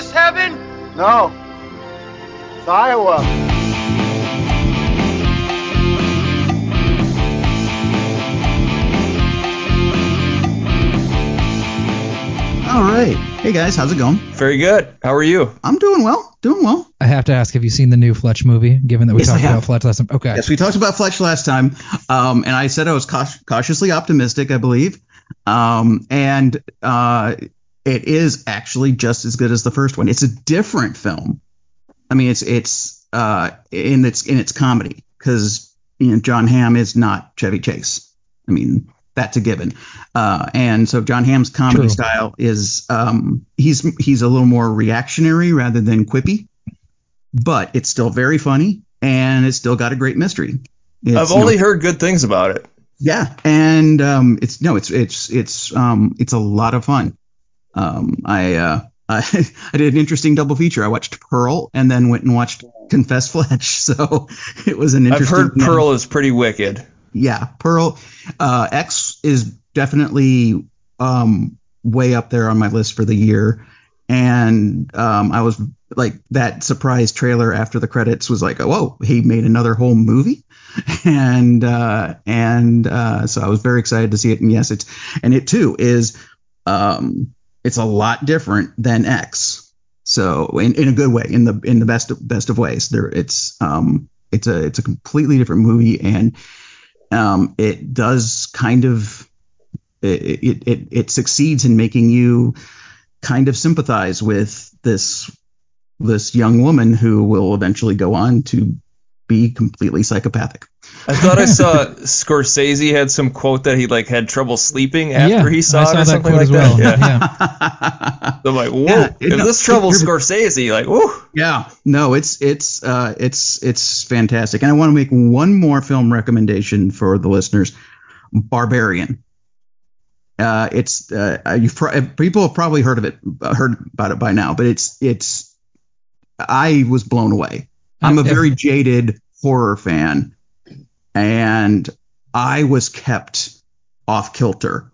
this heaven? No. It's Iowa. All right. Hey guys, how's it going? Very good. How are you? I'm doing well. Doing well. I have to ask, have you seen the new Fletch movie? Given that we Yes, talked about Fletch last time. Okay. Yes, we talked about Fletch last time, um, and I said I was cautiously optimistic, I believe, um, and uh, it is actually just as good as the first one. It's a different film. I mean, it's it's uh, in its in its comedy because you know Jon Hamm is not Chevy Chase. I mean, that's a given. Uh, and so Jon Hamm's comedy True. style is um, he's he's a little more reactionary rather than quippy, but it's still very funny and it's still got a great mystery. It's, I've you know, only heard good things about it. yeah, and um, it's no, it's it's it's um, it's a lot of fun. Um, I uh, I, I did an interesting double feature. I watched Pearl and then went and watched Confess Fletch. So it was an interesting. I've heard Pearl is pretty wicked. Yeah, Pearl uh, X is definitely um, way up there on my list for the year. And um, I was like that surprise trailer after the credits was like, oh, whoa, he made another whole movie, and uh, and uh, so I was very excited to see it. And yes, it's and it too is um, it's a lot different than X. So in, in a good way, in the in the best of, best of ways, there it's um it's a it's a completely different movie and um, it does kind of it, it it it succeeds in making you kind of sympathize with this this young woman who will eventually go on to be completely psychopathic. I thought I saw Scorsese had some quote that he like had trouble sleeping after yeah, he saw I it or something quote like as well. that. Yeah. yeah. I'm like, whoa, Yeah, it- if no, this troubles it- Scorsese, like, whoa. Yeah, no, it's it's uh, it's it's fantastic, and I want to make one more film recommendation for the listeners: Barbarian. Uh, it's uh, you've pro- people have probably heard of it, uh, heard about it by now, but it's it's I was blown away. I'm a very jaded horror fan, and I was kept off kilter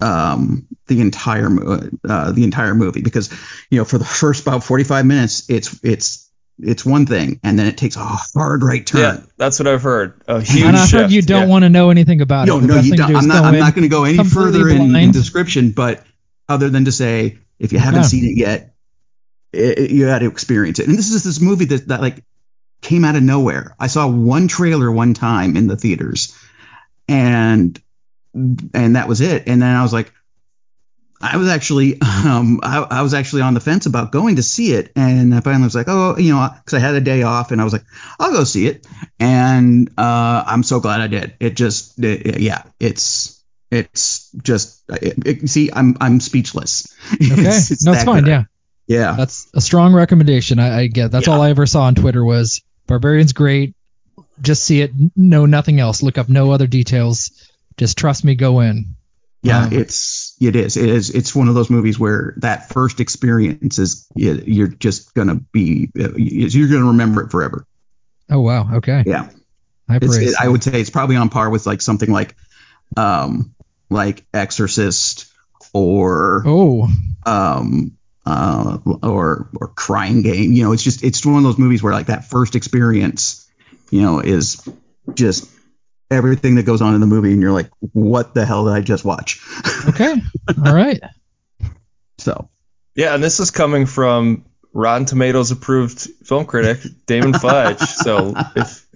um, the entire mo- uh, the entire movie because you know for the first about 45 minutes it's it's it's one thing and then it takes a hard right turn. Yeah, that's what I've heard. A huge And I've shift. heard you don't yeah. want to know anything about No, it. The no, you don't. I'm not. I'm in not going to go any further in, in description, but other than to say, if you haven't Yeah. seen it yet, it, it- you got to experience it. And this is this movie that that like came out of nowhere. I saw one trailer one time in the theaters, and and that was it. And then I was like, I was actually um I, I was actually on the fence about going to see it, and I finally was like, oh, you know, because I had a day off, and I was like, I'll go see it, and uh, I'm so glad I did. It just, it- yeah, it's it's just it, it- see, I'm I'm speechless. Okay. It's- it's no, it's fine. good. Yeah. yeah, That's a strong recommendation. I, I get. That's Yeah. all I ever saw on Twitter was Barbarian's great. Just see it. Know nothing else. Look up no other details. Just trust me. Go in. yeah. Um, it's it is it is it's one of those movies where that first experience is you- you're just gonna be you're gonna remember it forever. Oh wow. Okay. Yeah. Praise. it, I would say it's probably on par with like something like, um, like Exorcist or oh. um, uh, or or Crying Game. You know, it's just it's one of those movies where like that first experience, you know, is just everything that goes on in the movie, and you're like, what the hell did I just watch? Okay. All right. so Yeah, and this is coming from Rotten Tomatoes approved film critic Damond Fudge. so if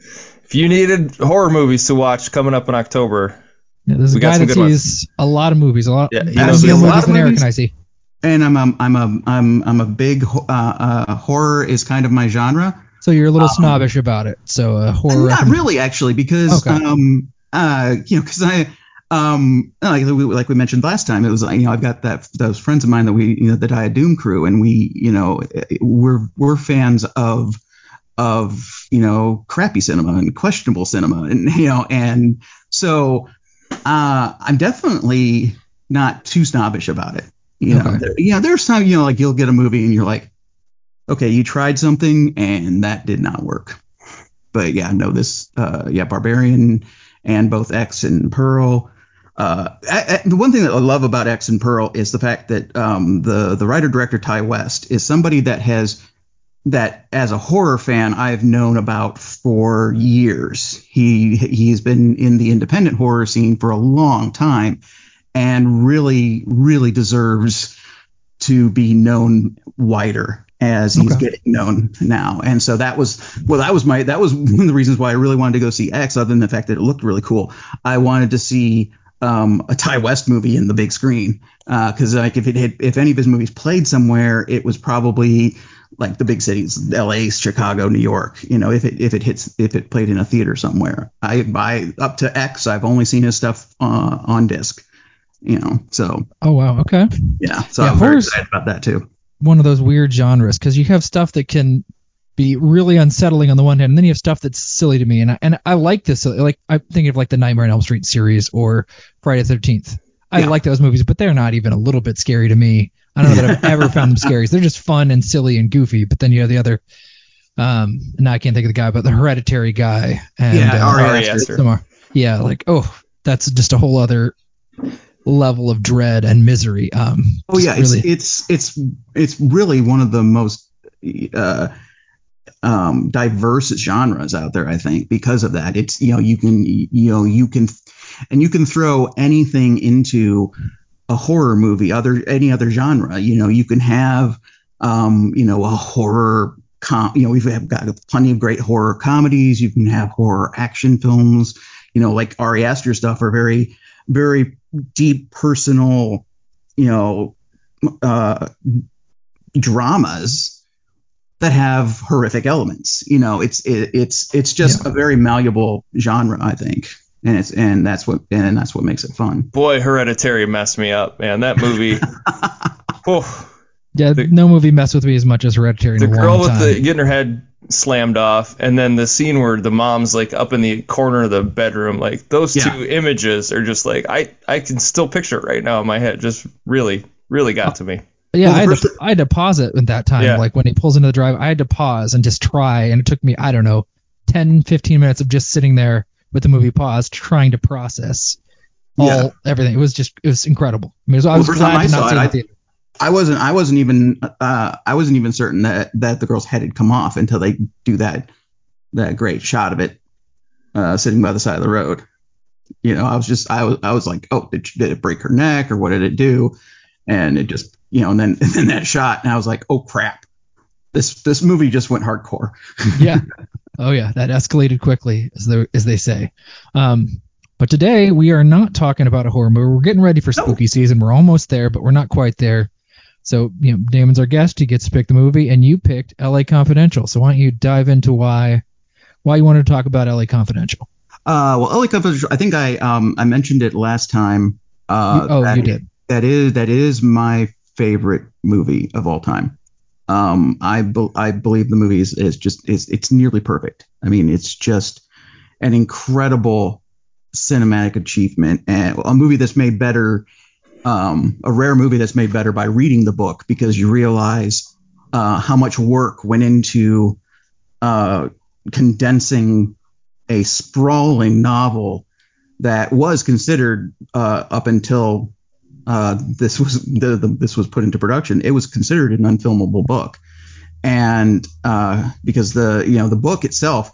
if you needed horror movies to watch coming up in October, Yeah, there's a guy that good ones. sees a lot of movies. A lot. Yeah, he more knows a movies lot of than Eric movies. and I see. And I'm a, I'm a I'm I'm a big uh, uh, horror is kind of my genre. So you're a little snobbish about it. So uh, horror. Not really, actually, because Okay. um, uh, you know, because I um, like we, like we mentioned last time, it was you know I've got that those friends of mine that we you know the Die Doom crew, and we you know we're we're fans of of you know crappy cinema and questionable cinema, and you know, and so uh, I'm definitely not too snobbish about it. You know, Okay. there, know, there's time you know like you'll get a movie and you're like, okay, you tried something and that did not work but yeah, no, this, uh, yeah, Barbarian and both X and Pearl uh, I, I, the one thing that I love about X and Pearl is the fact that um, the the writer director Ti West is somebody that has that as a horror fan I've known about for years. He he's been in the independent horror scene for a long time, and really really deserves to be known wider as he's okay. getting known now. And so that was well, that was my that was one of the reasons why I really wanted to go see X, other than the fact that it looked really cool. I wanted to see um, a Ti West movie in the big screen because uh, like if it had, if any of his movies played somewhere, it was probably like the big cities, L.A., Chicago, New York. You know, if it if it hits if it played in a theater somewhere. I by up to X, I've only seen his stuff uh, on disc. You know, so. Oh wow. Okay. Yeah. So yeah, I'm very excited about that too one of those weird genres because you have stuff that can be really unsettling on the one hand, and then you have stuff that's silly to me. And I, and I like this. Like I'm thinking of like the Nightmare on Elm Street series or Friday the Thirteenth. I yeah. like those movies, but they're not even a little bit scary to me. I don't know that I've ever found them scary. They're just fun and silly and goofy. But then you have the other. Um, now I can't think of the guy, but the Hereditary guy. And, yeah, uh, Ari Aster. Yeah, like oh, that's just a whole other level of dread and misery. Um, oh yeah, really... it's, it's it's it's really one of the most uh, um, diverse genres out there. I think because of that, it's you know you can you know you can and you can throw anything into a horror movie, other any other genre. You know you can have um, you know a horror. Com- you know we've got plenty of great horror comedies. You can have horror action films. You know like Ari Aster stuff are very very deep personal, you know, uh, dramas that have horrific elements. You know, it's it, it's it's just yeah. a very malleable genre, I think, and it's and that's what and that's what makes it fun. Boy, Hereditary messed me up, man. That movie. oh, yeah, the, no movie messed with me as much as Hereditary. The girl with time. the getting her head slammed off and then the scene where the mom's like up in the corner of the bedroom like those yeah. two images are just like i i can still picture it right now in my head just really really got to me yeah well, I, had to, I had to pause it at that time yeah. like when he pulls into the drive i had to pause and just try and it took me i don't know 10 15 minutes of just sitting there with the movie paused trying to process all yeah. everything it was just it was incredible i mean was, i was glad to not see it, theater. I wasn't I wasn't even uh, I wasn't even certain that that the girl's head had come off until they do that that great shot of it uh, sitting by the side of the road. You know, I was just I was I was like, oh, did, did it break her neck or what did it do? And it just you know, and then and then that shot, and I was like, oh crap, this this movie just went hardcore. yeah. Oh yeah, that escalated quickly, as they as they say. Um, but today we are not talking about a horror movie. We're getting ready for spooky no. season. We're almost there, but we're not quite there. So, you know, Damond's our guest. He gets to pick the movie, and you picked L.A. Confidential. So, why don't you dive into why why you wanted to talk about L.A. Confidential? Uh, well, L.A. Confidential. I think I um I mentioned it last time. Uh, you, oh, you did. That is that is my favorite movie of all time. Um, I be, I believe the movie is, is just is it's nearly perfect. I mean, it's just an incredible cinematic achievement and a movie that's made better um, a rare movie that's made better by reading the book because you realize uh, how much work went into uh, condensing a sprawling novel that was considered uh, up until uh, this was the, the, this was put into production. It was considered an unfilmable book, and uh, because the you know the book itself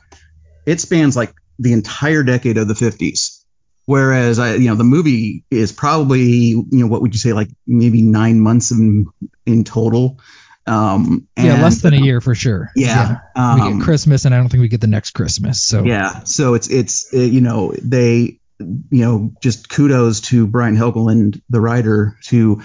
it spans like the entire decade of the 50s Whereas I, you know, the movie is probably, you know, what would you say, like maybe nine months in in total. Um, and, yeah, less than a year for sure. Yeah, yeah. we get um, Christmas, and I don't think we get the next Christmas. So yeah, so it's it's uh, you know they you know just kudos to Brian Helgeland, the writer, to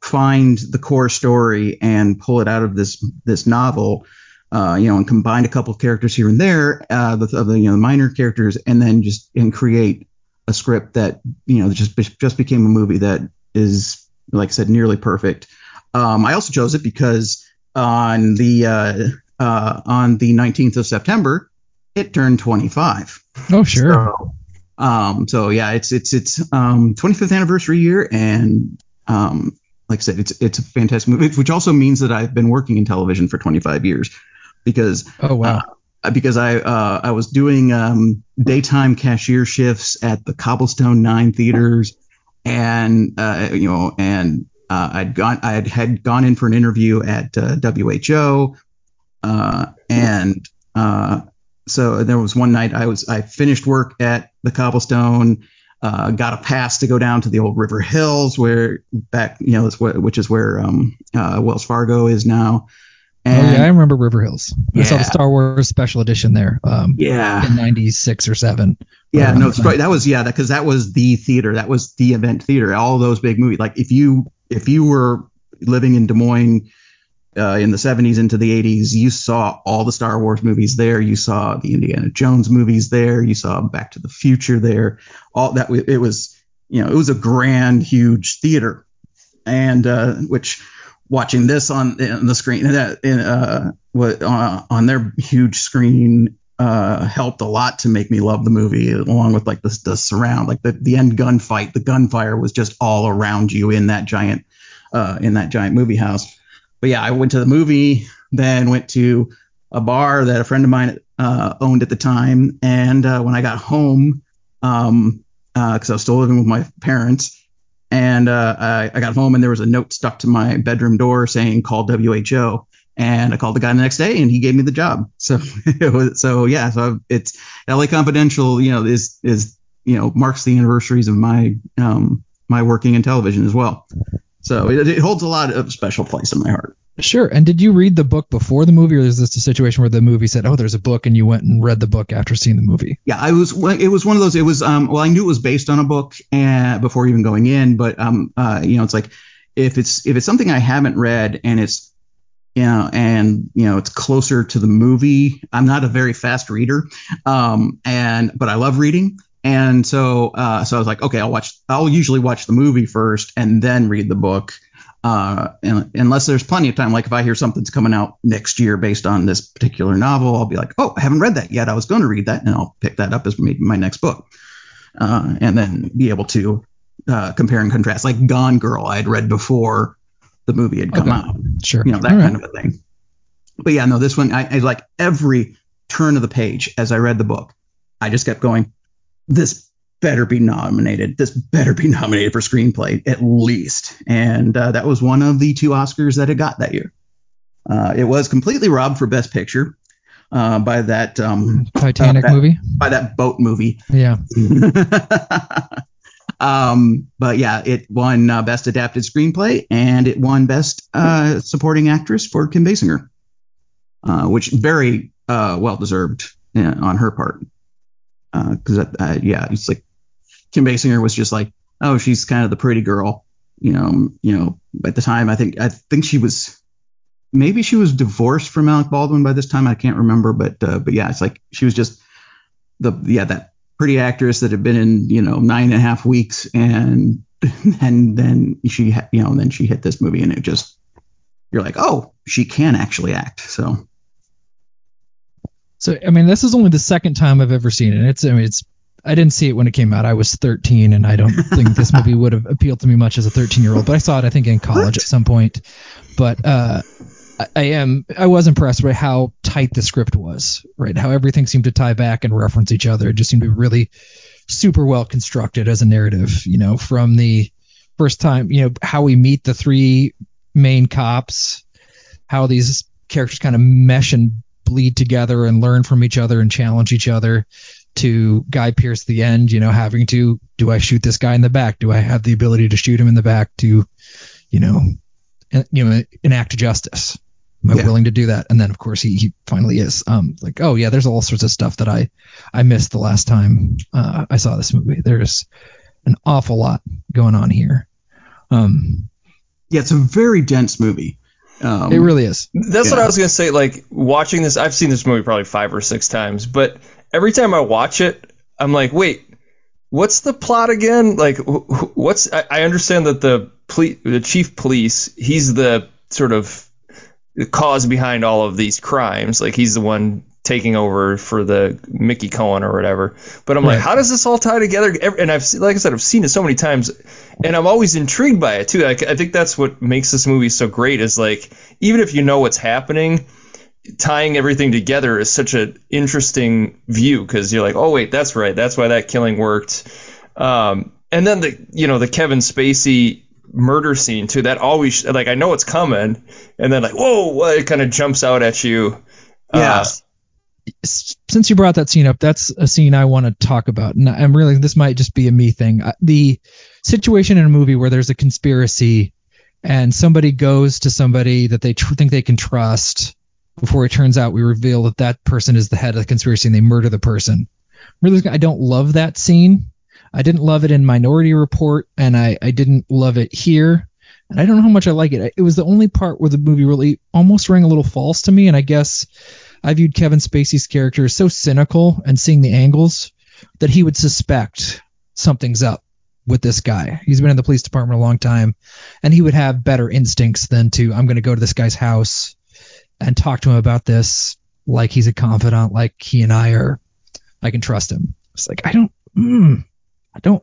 find the core story and pull it out of this this novel. Uh, you know, and combine a couple of characters here and there, uh, the, the you know minor characters, and then just and create a script that you know just just became a movie that is like I said nearly perfect. Um, I also chose it because on the uh, uh, on the 19th of September it turned 25. Oh sure. So, um, so yeah, it's it's it's um 25th anniversary year, and um, like I said, it's it's a fantastic movie, which also means that I've been working in television for 25 years because oh wow. Uh, because I uh, I was doing um, daytime cashier shifts at the Cobblestone Nine theaters and uh, you know, and uh, I'd gone, I had, had gone in for an interview at uh, WHO, uh, and uh, so there was one night I was I finished work at the Cobblestone, uh, got a pass to go down to the old River Hills where back you know which is where um, uh, Wells Fargo is now. And, oh yeah, I remember River Hills. Yeah. I saw the Star Wars special edition there. Um, yeah, in '96 or seven. Yeah, no. That was yeah, because that, that was the theater. That was the event theater. All those big movies. Like if you if you were living in Des Moines uh, in the 70s into the 80s, you saw all the Star Wars movies there. You saw the Indiana Jones movies there. You saw Back to the Future there. All that it was, you know, it was a grand, huge theater, and uh, which watching this on, on the screen that uh, uh, on their huge screen uh, helped a lot to make me love the movie, along with like the, the surround, like the, the end gunfight. The gunfire was just all around you in that giant uh, in that giant movie house. But yeah, I went to the movie, then went to a bar that a friend of mine uh, owned at the time, and uh, when I got home, um, because uh, I was still living with my parents, and uh, I, I got home and there was a note stuck to my bedroom door saying "Call WHO." and I called the guy the next day and he gave me the job. So was, so yeah, so it's LA Confidential, you know, is is you know marks the anniversaries of my um my working in television as well. So it, it holds a lot of special place in my heart. Sure. And did you read the book before the movie, or is this a situation where the movie said, "Oh, there's a book," and you went and read the book after seeing the movie? Yeah, I was. It was one of those. It was. Um. Well, I knew it was based on a book, and before even going in, but um. Uh. You know, it's like if it's if it's something I haven't read and it's you know, and you know, it's closer to the movie. I'm not a very fast reader, um, and but I love reading, and so uh, so I was like, okay, I'll watch. I'll usually watch the movie first and then read the book, uh, and, unless there's plenty of time. Like if I hear something's coming out next year based on this particular novel, I'll be like, oh, I haven't read that yet. I was going to read that, and I'll pick that up as maybe my next book, uh, and then be able to uh, compare and contrast. Like Gone Girl, I had read before the movie had come okay. out. Sure. You know, that All kind right. of a thing. But yeah, no, this one, I, I like every turn of the page as I read the book, I just kept going, this better be nominated. This better be nominated for screenplay at least. And uh, that was one of the two Oscars that it got that year. Uh, it was completely robbed for Best Picture uh, by that um, Titanic that, movie, by that boat movie. Yeah. Um, but yeah, it won uh, Best Adapted Screenplay and it won Best uh, Supporting Actress for Kim Basinger, uh, which very uh, well deserved uh, on her part. Because uh, yeah, it's like Kim Basinger was just like, oh, she's kind of the pretty girl, you know. Um, you know, at the time, I think I think she was maybe she was divorced from Alec Baldwin by this time. I can't remember, but uh, but yeah, it's like she was just the yeah that pretty actress that had been in you know nine and a half weeks and and then she you know then she hit this movie and it just you're like oh she can actually act so so i mean this is only the second time i've ever seen it it's i mean it's i didn't see it when it came out i was 13 and i don't think this movie would have appealed to me much as a 13 year old but i saw it i think in college what? at some point but uh I am I was impressed by how tight the script was, right? How everything seemed to tie back and reference each other. It just seemed to be really super well constructed as a narrative, you know, from the first time, you know, how we meet the three main cops, how these characters kind of mesh and bleed together and learn from each other and challenge each other to Guy Pearce the end, you know, having to do I shoot this guy in the back? Do I have the ability to shoot him in the back to, you know, you know, enact justice? Am I yeah. willing to do that? And then of course he, he finally is. Um, like, oh yeah, there's all sorts of stuff that I I missed the last time uh, I saw this movie. There's an awful lot going on here. Um, yeah, it's a very dense movie. Um, it really is. That's yeah. what I was gonna say. Like watching this, I've seen this movie probably five or six times, but every time I watch it, I'm like, wait, what's the plot again? Like, what's? I, I understand that the ple- the chief police, he's the sort of the cause behind all of these crimes. Like he's the one taking over for the Mickey Cohen or whatever. But I'm right. like, how does this all tie together? And I've like I said, I've seen it so many times, and I'm always intrigued by it too. Like, I think that's what makes this movie so great. Is like even if you know what's happening. Tying everything together is such an interesting view because you're like, oh wait, that's right, that's why that killing worked. Um, and then the you know the Kevin Spacey murder scene too. That always like I know it's coming, and then like whoa, it kind of jumps out at you. Yeah. Uh, since you brought that scene up, that's a scene I want to talk about. And I'm really, this might just be a me thing. The situation in a movie where there's a conspiracy and somebody goes to somebody that they tr- think they can trust before it turns out we reveal that that person is the head of the conspiracy and they murder the person. I don't love that scene. I didn't love it in Minority Report and I, I didn't love it here. And I don't know how much I like it. It was the only part where the movie really almost rang a little false to me. And I guess I viewed Kevin Spacey's character as so cynical and seeing the angles that he would suspect something's up with this guy. He's been in the police department a long time, and he would have better instincts than to I'm going to go to this guy's house and talk to him about this like he's a confidant, like he and I are. I can trust him. It's like I don't, mm, I don't,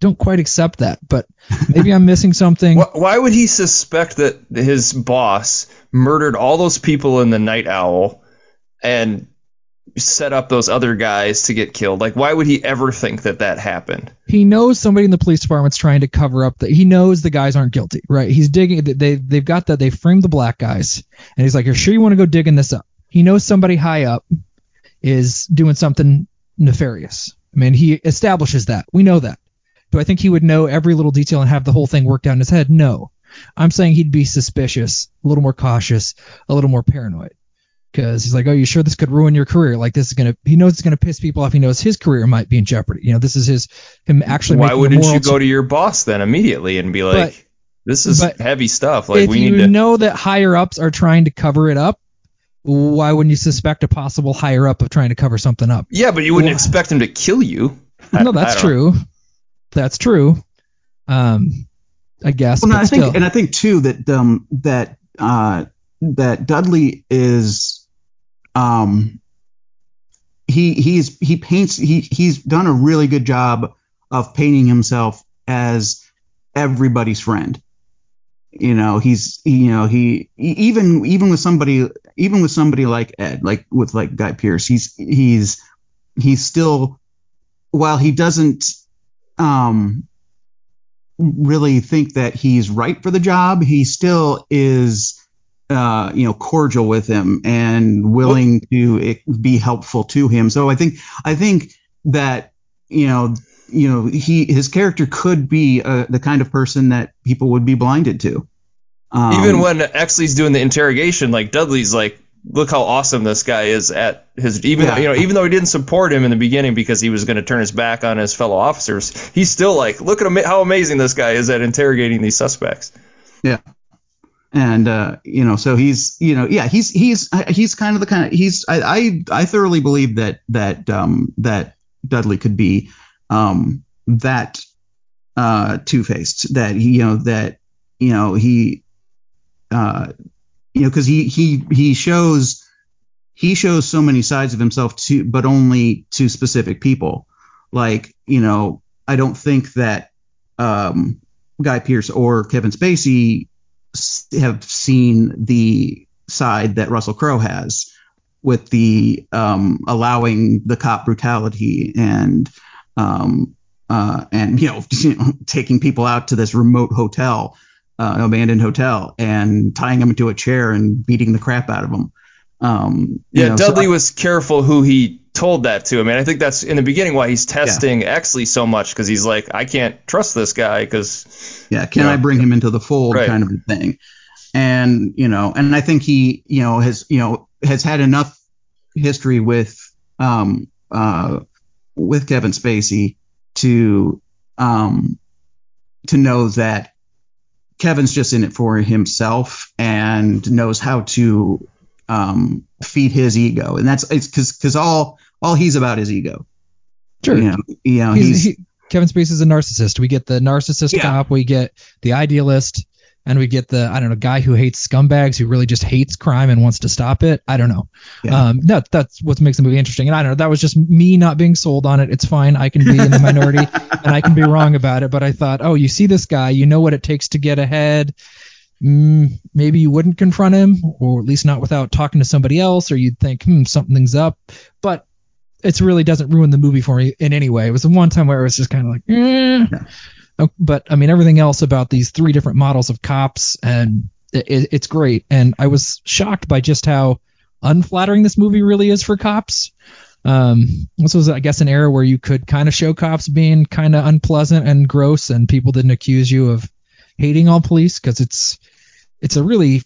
don't quite accept that, but maybe I'm missing something. wh- why would he suspect that his boss murdered all those people in the Night Owl and set up those other guys to get killed? Like, why would he ever think that that happened? he knows somebody in the police department's trying to cover up that he knows the guys aren't guilty, right? He's digging they they've got that they framed the black guys and he's like, You're sure you want to go digging this up? He knows somebody high up is doing something nefarious. I mean, he establishes that. We know that. Do I think he would know every little detail and have the whole thing worked out in his head? No. I'm saying he'd be suspicious, a little more cautious, a little more paranoid. Because he's like, oh, you sure this could ruin your career? Like this is gonna. He knows it's gonna piss people off. He knows his career might be in jeopardy. You know, this is his him actually. Why wouldn't moral you go to your boss then immediately and be like, But- "This is heavy stuff. Like, we need to." If you know that higher ups are trying to cover it up, why wouldn't you suspect a possible higher up of trying to cover something up? yeah, but you wouldn't Wha- expect him to kill you. I- no, that's don't know. true. That's true. Um, I guess. Well, no, I think, still. and I think too that um that uh that Dudley is um he he's he paints he he's done a really good job of painting himself as everybody's friend. You know, he's you know he even even with somebody even with somebody like Ed, like with like Guy Pearce, he's he's he's still while he doesn't um really think that he's right for the job, he still is, uh, you know, cordial with him and willing to be helpful to him. So I think, I think that, you know, you know, he his character could be uh, the kind of person that people would be blinded to. Um, Even when Exley's doing the interrogation, like Dudley's like, "Look how awesome this guy is at his." Even Yeah. you know, even though he didn't support him in the beginning because he was going to turn his back on his fellow officers, he's still like, "Look at how amazing this guy is at interrogating these suspects." And uh, you know, so he's, you know, yeah, he's he's he's kind of the kind of he's I I, I thoroughly believe that that um, that Dudley could be um, that uh, two faced that he you know that you know he uh, you know because he he he shows he shows so many sides of himself to but only to specific people. Like you know I don't think that um, Guy Pearce or Kevin Spacey have seen the side that Russell Crowe has with the um, allowing the cop brutality and um, uh, and you know, taking people out to this remote hotel, uh, abandoned hotel, and tying them into a chair and beating the crap out of them. Um, you Yeah, know, so Dudley I- was careful who he told that to. I mean, I think that's in the beginning why he's testing Exley so much because he's like, I can't trust this guy because yeah can Yeah. i bring him into the fold Right. kind of a thing and you know and i think he you know has you know has had enough history with um uh with kevin spacey to um to know that kevin's just in it for himself and knows how to um feed his ego and that's it's because because all all he's about is ego sure. you know, you know He's, he's, he, Kevin Spacey's a narcissist. We get the narcissist Yeah. cop, we get the idealist, and we get the I don't know guy who hates scumbags who really just hates crime and wants to stop it. I don't know. Yeah. Um, that that's what makes the movie interesting. And I don't know. That was just me not being sold on it. It's fine. I can be in the minority and I can be wrong about it. But I thought, oh, you see this guy, you know what it takes to get ahead. Mm, maybe you wouldn't confront him, or at least not without talking to somebody else, or you'd think, hmm, something's up. But it really doesn't ruin the movie for me in any way. It was the one time where it was just kind of like, eh. Yeah. Oh, but I mean, everything else about these three different models of cops and it, it's great. And I was shocked by just how unflattering this movie really is for cops. Um, this was, I guess, an era where you could kind of show cops being kind of unpleasant and gross, and people didn't accuse you of hating all police because it's it's a really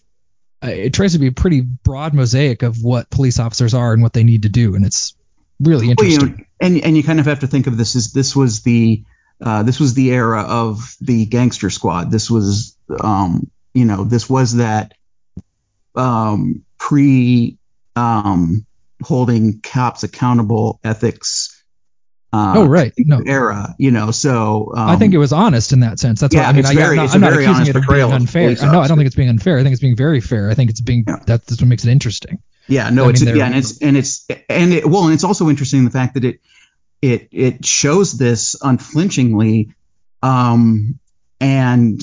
uh, it tries to be a pretty broad mosaic of what police officers are and what they need to do, and it's really interesting. Well, you know, and and you kind of have to think of this as this was the uh, this was the era of the gangster squad. This was um, you know this was that um, pre um, holding cops accountable ethics. Uh, oh right, no era, you know. So um, I think it was honest in that sense. That's yeah, why I mean, it's I, very- not, I'm not accusing it of being of unfair. No, I don't think it's being unfair. I think it's being very fair. I think it's being Yeah. that- that's what makes it interesting. Yeah, no, I it's mean, yeah, and it's and it's and it well, and it's also interesting the fact that it it it shows this unflinchingly, um, and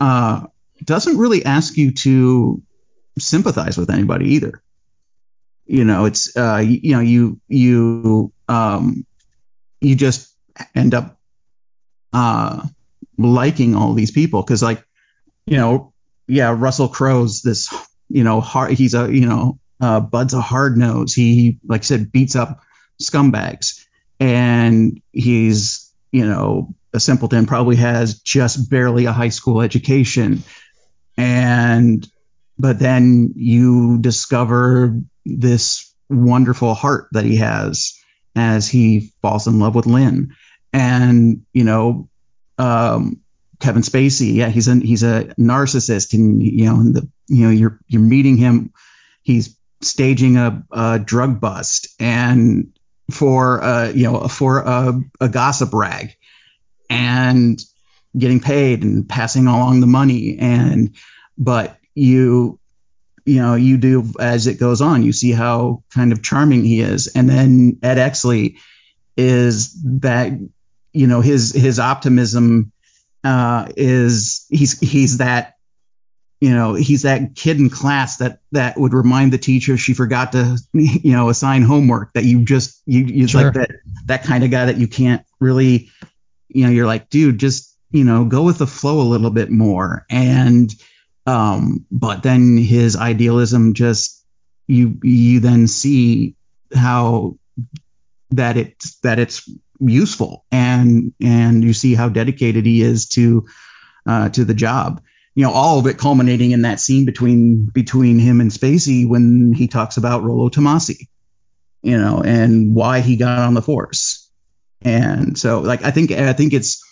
uh, doesn't really ask you to sympathize with anybody either. You know, it's uh, you, you know, you you um, you just end up uh liking all these people. Because like you know yeah russell crowe's this you know hard he's a you know uh bud's a hard nose. He like I said beats up scumbags. And he's you know a simpleton probably has just barely a high school education. And but then you discover this wonderful heart that he has as he falls in love with lynn and you know um Kevin Spacey, yeah, he's a he's a narcissist, and you know, and the you know, you're you're meeting him. He's staging a, a drug bust, and for uh, you know, for a, a gossip rag, and getting paid and passing along the money, and but you you know, you do as it goes on, you see how kind of charming he is, and then Ed Exley is that you know his his optimism uh, is he's he's that you know he's that kid in class that that would remind the teacher she forgot to you know assign homework that you just you you Sure. like that that kind of guy that you can't really you know you're like dude just you know go with the flow a little bit more. And um but then his idealism just you you then see how that it's that it's useful. And and you see how dedicated he is to uh, to the job. You know all of it culminating in that scene between between him and Spacey when he talks about Rollo Tomasi you know and why he got on the force. And so like I think I think it's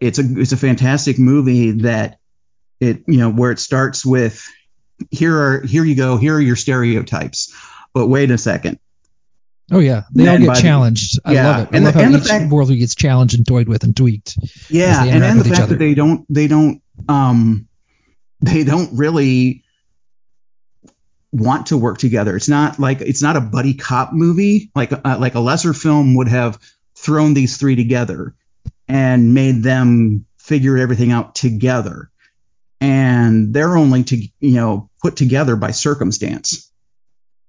it's a it's a fantastic movie that it you know where it starts with here are here you go here are your stereotypes but wait a second Oh yeah, they all get the- challenged. I yeah, love it. I and love the- how and the each fact- world gets challenged and toyed with and tweaked. yeah and then the fact other. that they don't they don't um they don't really want to work together it's not like it's not a buddy cop movie like uh, like a lesser film would have thrown these three together and made them figure everything out together and they're only to you know put together by circumstance.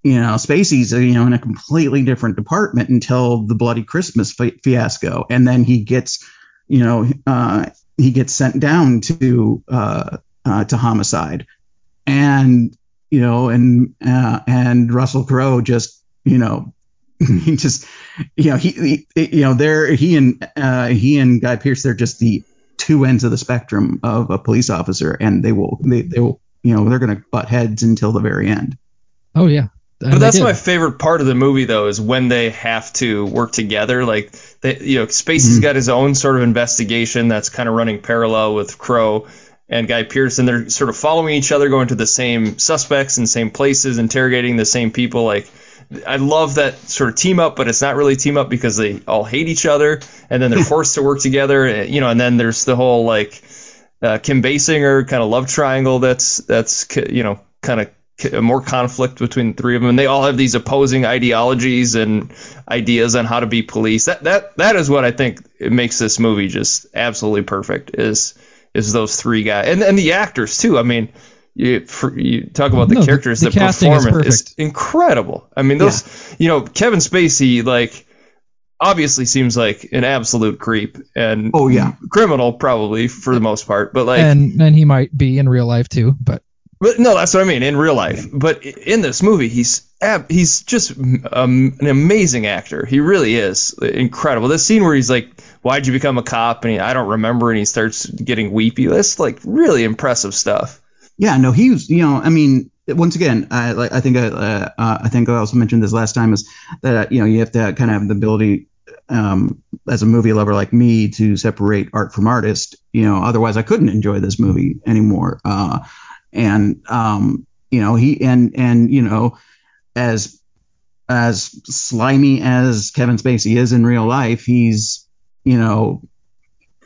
You know spacey's uh, you know in a completely different department until the bloody christmas fi- fiasco and then he gets you know uh he gets sent down to uh, uh, to homicide, and you know, and uh, and Russell Crowe just you know he just you know he, he you know they're he and uh, he and Guy Pearce they're just the two ends of the spectrum of a police officer, and they will they, they will you know they're going to butt heads until the very end. Oh yeah. And But that's my favorite part of the movie, though, is when they have to work together. Like, they, you know, Spacey's Mhm. got his own sort of investigation that's kind of running parallel with Crowe and Guy Pearce, and they're sort of following each other, going to the same suspects and same places, interrogating the same people. Like, I love that sort of team up, but it's not really team up because they all hate each other, and then they're forced to work together. eh, You know, and then there's the whole like uh, Kim Basinger kind of love triangle. That's that's you know kind of more conflict between the three of them, and they all have these opposing ideologies and ideas on how to be police. That that that is what I think it makes this movie just absolutely perfect. Is is those three guys and and the actors too. I mean. You, for, you talk about the No, characters, the the, is performance is, perfect. incredible. I mean, those, you know, Kevin Spacey, like, obviously seems like an absolute creep and Oh, yeah. criminal probably for the most part. But like, and and he might be in real life too, but but no, that's what I mean in real life. But in this movie, he's ab- he's just um, an amazing actor. He really is incredible. This scene where he's like, "Why'd you become a cop?" and he, I don't remember, and he starts getting weepy. That's like really impressive stuff. Yeah, no, he was. You know, I mean, once again, I like. I think. I, uh, uh, I think I also mentioned this last time is that you know you have to kind of have the ability, um, as a movie lover like me, to separate art from artist. You know, otherwise I couldn't enjoy this movie anymore. Uh, and um, you know, he and and you know, as as slimy as Kevin Spacey is in real life, he's you know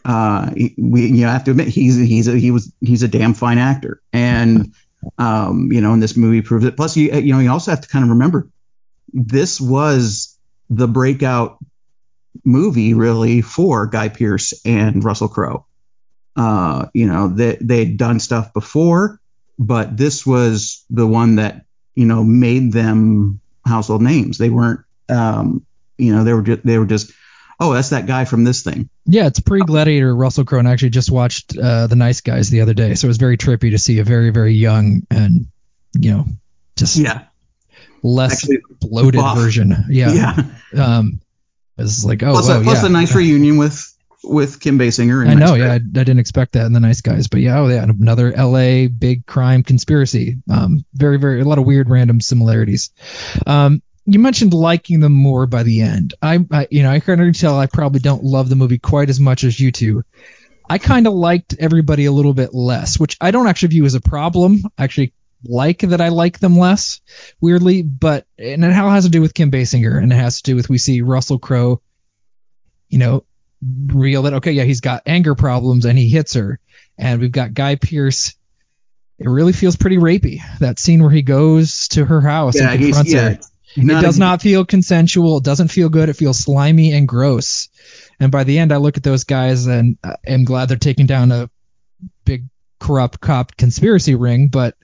uh, we you have to admit he's he's a, he was he's a damn fine actor, and um, you know, and this movie proves it. Plus, you you know, you also have to kind of remember this was the breakout movie really for Guy Pearce and Russell Crowe. Uh, you know, they they'd done stuff before, but this was the one that you know made them household names. They weren't, um, you know, they were just they were just, oh, that's that guy from this thing. yeah, it's pre Gladiator. Russell Crowe and I actually just watched uh, The Nice Guys the other day, so it was very trippy to see a very very young and you know just Yeah, less actually, bloated buff. version. Yeah. yeah. Um, it's like oh, plus, a, plus yeah. a nice reunion with with Kim Basinger. And I know, Nice yeah, I, I didn't expect that in the Nice Guys, but yeah, oh yeah, another L.A. big crime conspiracy. Um, very, very a lot of weird random similarities. Um, you mentioned liking them more by the end. I, I you know, I can already tell I probably don't love the movie quite as much as you two. I kind of liked everybody a little bit less, which I don't actually view as a problem. I actually like that I like them less, weirdly, but and it all has to do with Kim Basinger, and it has to do with we see Russell Crowe, you know, real that okay, yeah, he's got anger problems and he hits her, and we've got Guy Pearce. It really feels pretty rapey. That scene where he goes to her house Yeah, and confronts yeah. her. It does not feel consensual. It doesn't feel good. It feels slimy and gross. And by the end, I look at those guys and I am glad they're taking down a big corrupt cop conspiracy ring, but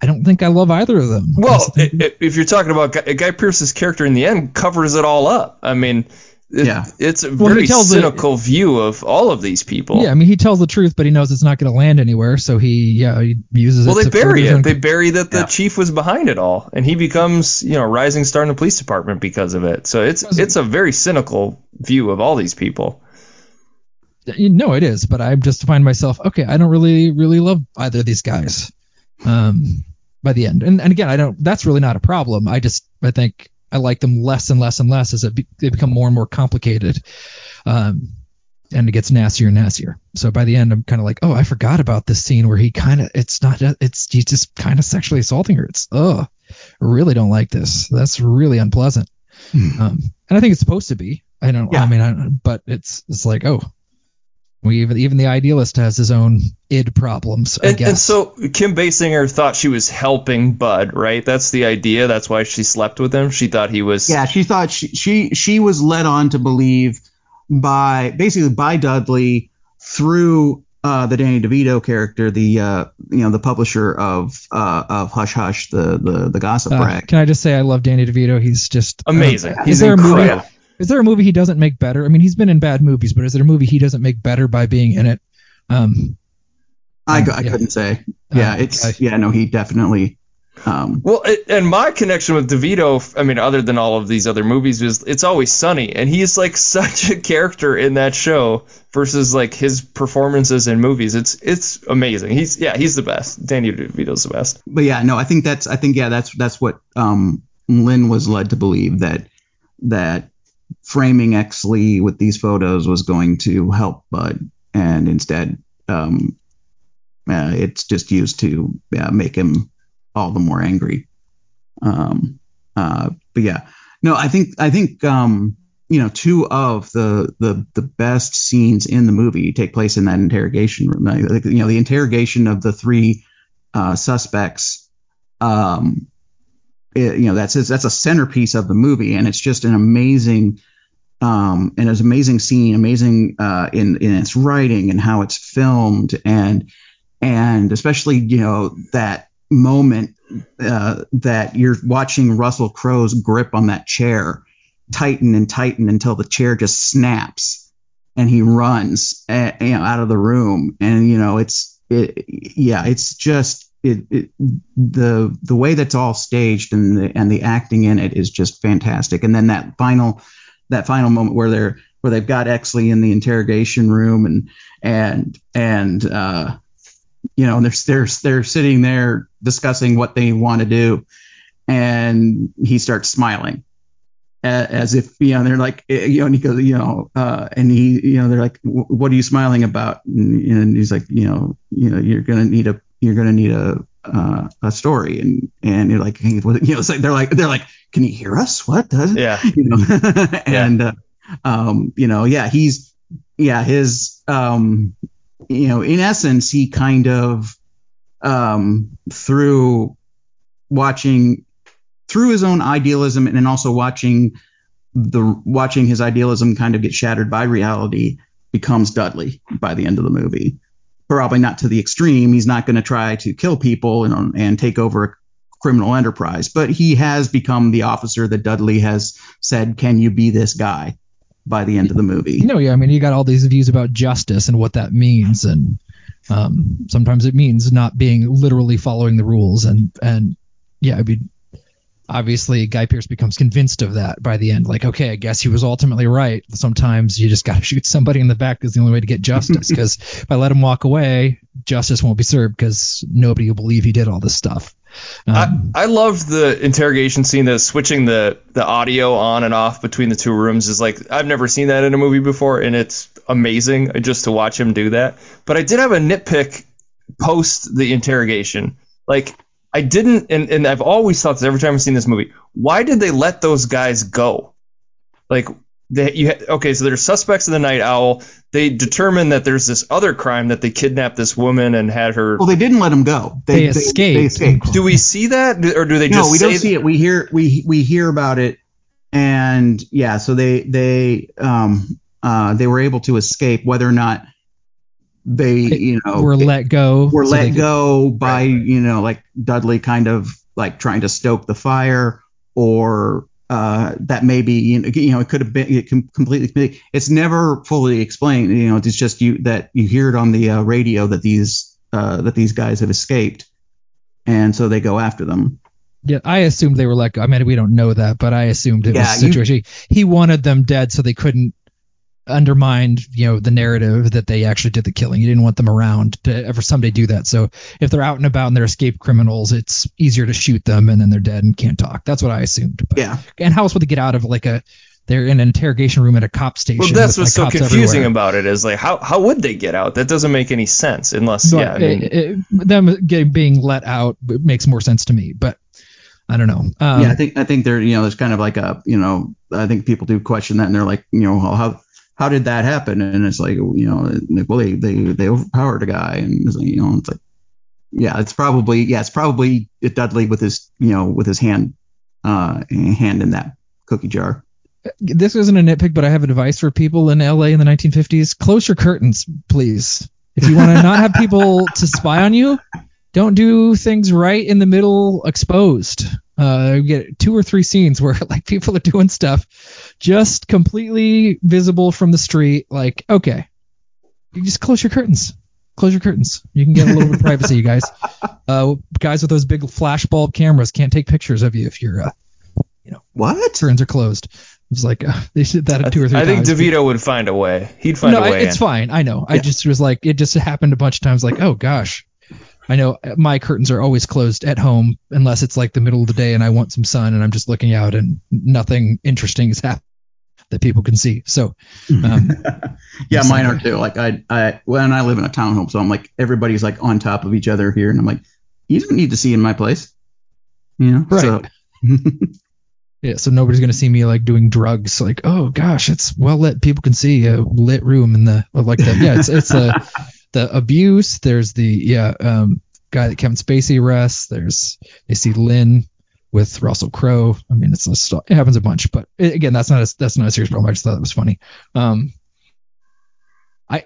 I don't think I love either of them. Well, That's the thing. i- i- if you're talking about Guy, Guy Pearce's character in the end, covers it all up. I mean, it, Yeah. it's a Well, very tells the- cynical view of all of these people. yeah, I mean, he tells the truth, but he knows it's not going to land anywhere, so he, yeah, he uses Well, it. they to further bury own- it. They bury that the Yeah. chief was behind it all, and he becomes, you know, a rising star in the police department because of it. So it's it's a very cynical view of all these people. Know it is, but I just find myself okay. I don't really, really love either of these guys. Um, by the end, and and again, I don't. That's really not a problem. I just I think I like them less and less and less as it be, they become more and more complicated. Um, and it gets nastier and nastier. So by the end, I'm kind of like, oh, I forgot about this scene where he kind of, it's not, it's he's just kind of sexually assaulting her. It's, oh, I really don't like this. That's really unpleasant. Hmm. Um, and I think it's supposed to be. I don't. Yeah. I mean, I, but it's it's like, oh, we even even the idealist has his own id problems. I And, guess. and so Kim Basinger thought she was helping Bud, right? That's the idea. That's why she slept with him. She thought he was. Yeah, she thought she, she she was led on to believe by basically by Dudley through uh, the Danny DeVito character, the uh, you know the publisher of uh, of Hush Hush, the the the gossip Uh, rag. can I just say I love Danny DeVito? He's just Amazing. uh, He's is there a movie? Incredible. Is there a movie he doesn't make better? I mean, he's been in bad movies, but is there a movie he doesn't make better by being in it? Um, I, I yeah. couldn't say. Yeah, Uh, it's okay. yeah no he definitely. Um, Well, it, and my connection with DeVito, I mean, other than all of these other movies, is it's always sunny, and he's like such a character in that show versus like his performances in movies. It's it's amazing. He's yeah, he's the best. Danny DeVito's the best. but yeah, no, I think that's I think yeah that's that's what um, Lynn was led to believe that that framing Exley with these photos was going to help Bud, and instead um, uh, it's just used to uh, make him all the more angry. Um, uh, but yeah, no, I think I think um, you know two of the the the best scenes in the movie take place in that interrogation room. You know, the interrogation of the three uh, suspects. Um, it- you know, that's that's a centerpiece of the movie, and it's just an amazing, um, and it's an amazing scene, amazing uh, in in its writing and how it's filmed, and and especially you know that moment uh, that you're watching Russell Crowe's grip on that chair, tighten and tighten until the chair just snaps and he runs uh, you know, out of the room. And, you know, it's, it, yeah, it's just, it, it, the the way that's all staged and the and the acting in it is just fantastic. And then that final that final moment where they're where they've got Exley in the interrogation room and and and uh, you know they're they're they're sitting there discussing what they want to do, and he starts smiling as if you know they're like eh, you know and he goes you know uh, and he you know they're like what are you smiling about? And, and he's like you know you know you're gonna need a you're gonna need a uh, a story. And and you're like you know it's like they're like they're like can you hear us? What? Yeah. You know? And uh, um you know yeah he's yeah his um you know in essence he kind of um through watching through his own idealism and then also watching the watching his idealism kind of get shattered by reality becomes Dudley by the end of the movie. Probably not to the extreme. He's not going to try to kill people and, and take over a criminal enterprise, but he has become the officer that Dudley has said, "Can you be this guy?" By the end of the movie. No, yeah, I mean, you got all these views about justice and what that means, and um, sometimes it means not being literally following the rules, and and yeah, I mean, obviously Guy Pearce becomes convinced of that by the end. Like, okay, I guess he was ultimately right. Sometimes you just got to shoot somebody in the back is the only way to get justice. Because if I let him walk away, justice won't be served because nobody will believe he did all this stuff. Um, I, I love the interrogation scene. The switching the the audio on and off between the two rooms is like I've never seen that in a movie before, and it's amazing just to watch him do that. But I did have a nitpick post the interrogation. Like I didn't, and, and I've always thought this every time I've seen this movie. Why did they let those guys go? Like, they, you had, okay, so there's suspects in the Night Owl. They determine that there's this other crime that they kidnapped this woman and had her. Well, they didn't let them go. They, they escaped. They, escaped. Do we see that, or do they just? No, we don't see it. We hear we we hear about it, and yeah, so they they um uh they were able to escape. Whether or not they you know were let go were so let go could, by right. you know like Dudley kind of like trying to stoke the fire or uh, that maybe you know, you know it could have been it completely it's never fully explained you know it's just you that you hear it on the uh, radio that these uh, that these guys have escaped and so they go after them yeah, I assumed they were let go. I mean, we don't know that, but I assumed it yeah, was a situation. You, he wanted them dead so they couldn't undermined you know the narrative that they actually did the killing. You didn't want them around to ever someday do that. So if they're out and about and they're escaped criminals, it's easier to shoot them and then they're dead and can't talk. That's what I assumed. But, yeah. And how else would they get out of like a they're in an interrogation room at a cop station. Well, that's what's like so confusing everywhere. about it is like how how would they get out? That doesn't make any sense unless but yeah. I mean, it, it, them getting, being let out makes more sense to me, but I don't know. Um, yeah, I think I think there you know there's kind of like a you know I think people do question that and they're like you know how how did that happen? And it's like, you know, well, they, they, they overpowered a guy and, you know, it's like, yeah, it's probably, yeah, it's probably Dudley with his, you know, with his hand, uh, hand in that cookie jar. This isn't a nitpick, but I have advice for people in LA in the 1950s. Close your curtains, please. If you want to not have people to spy on you, don't do things right in the middle exposed. Uh, you get two or three scenes where like people are doing stuff just completely visible from the street. Like, okay, you just close your curtains. Close your curtains. You can get a little bit of privacy, you guys. Uh, guys with those big flashbulb cameras can't take pictures of you if you're, uh, you know, what curtains are closed. It was like uh, they did that two or three. I times. think DeVito would find a way. He'd find no, a way. No, it's in. fine. I know. Yeah. I just was like, it just happened a bunch of times. Like, oh gosh, I know my curtains are always closed at home unless it's like the middle of the day and I want some sun and I'm just looking out and nothing interesting is happening that people can see. So, um, yeah, mine are too. Like I, I, when I live in a townhome, so I'm like everybody's like on top of each other here, and I'm like, you don't need to see in my place, you know. Right. So. yeah, so nobody's gonna see me like doing drugs. Like, oh gosh, it's well lit. People can see a lit room in the like the Yeah, it's it's a the abuse. There's the yeah um, guy that Kevin Spacey arrests. There's they see Lynn with Russell Crowe. I mean, it's a, it happens a bunch, but again, that's not a, that's not a serious problem. I just thought it was funny. Um, I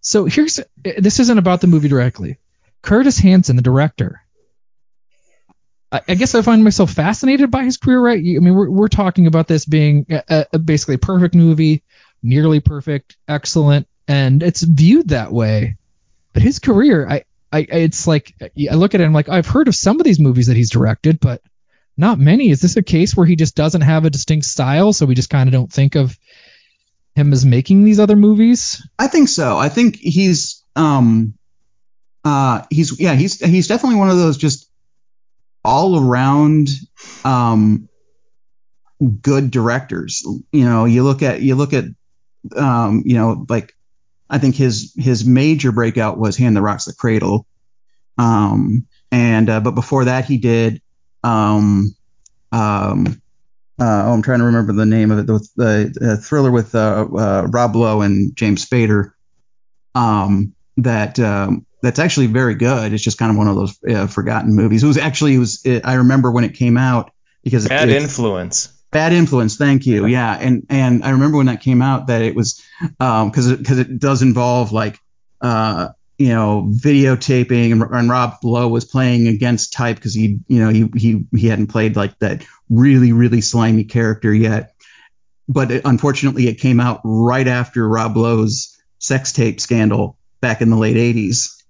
so here's this isn't about the movie directly. Curtis Hanson, the director, I, I guess I find myself fascinated by his career. Right? I mean, we're we're talking about this being a, a basically a perfect movie, nearly perfect, excellent, and it's viewed that way. But his career, I, I, it's like I look at it, I'm like, I've heard of some of these movies that he's directed, but not many. Is this a case where he just doesn't have a distinct style, so we just kind of don't think of him as making these other movies? I think so. I think he's um uh he's yeah, he's he's definitely one of those just all around um good directors. You know, you look at you look at um you know like I think his his major breakout was Hand That Rocks the Cradle. Um and uh, but before that he did um um uh, oh, I'm trying to remember the name of it. The, the uh, thriller with uh, uh, Rob Lowe and James Spader. Um, that um, that's actually very good. It's just kind of one of those uh, forgotten movies. It was actually it was. It, I remember when it came out because bad it, influence. Bad influence. Thank you. Yeah, and and I remember when that came out that it was because um, because it, it, does involve like uh, you know, videotaping, and, and Rob Lowe was playing against type because he, you know, he he he hadn't played like that really really slimy character yet. But it, unfortunately, it came out right after Rob Lowe's sex tape scandal back in the late '80s,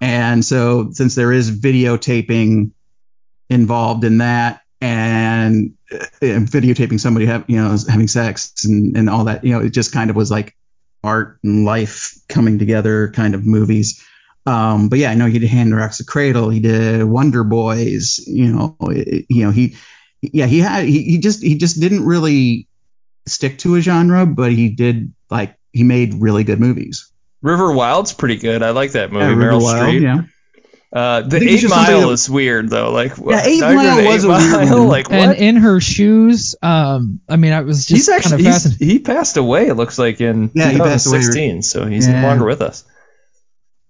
and so since there is videotaping involved in that, and, and videotaping somebody have, you know having sex and and all that, you know, it just kind of was like art and life coming together kind of movies. Um, but yeah, I know he did Hand Rocks the Cradle. He did Wonder Boys. You know, it, you know he, yeah, he had he, he just he just didn't really stick to a genre, but he did like he made really good movies. River Wild's pretty good. I like that movie. Yeah, Meryl Streep. Yeah. Uh, the Eight Mile is weird though. Like yeah, Eight Mile was eight a weird mile, Like what? And in her shoes, um, I mean, I was just he's actually kind of fascinated. he passed away. It looks like in yeah, 2016, so he's yeah. no longer with us.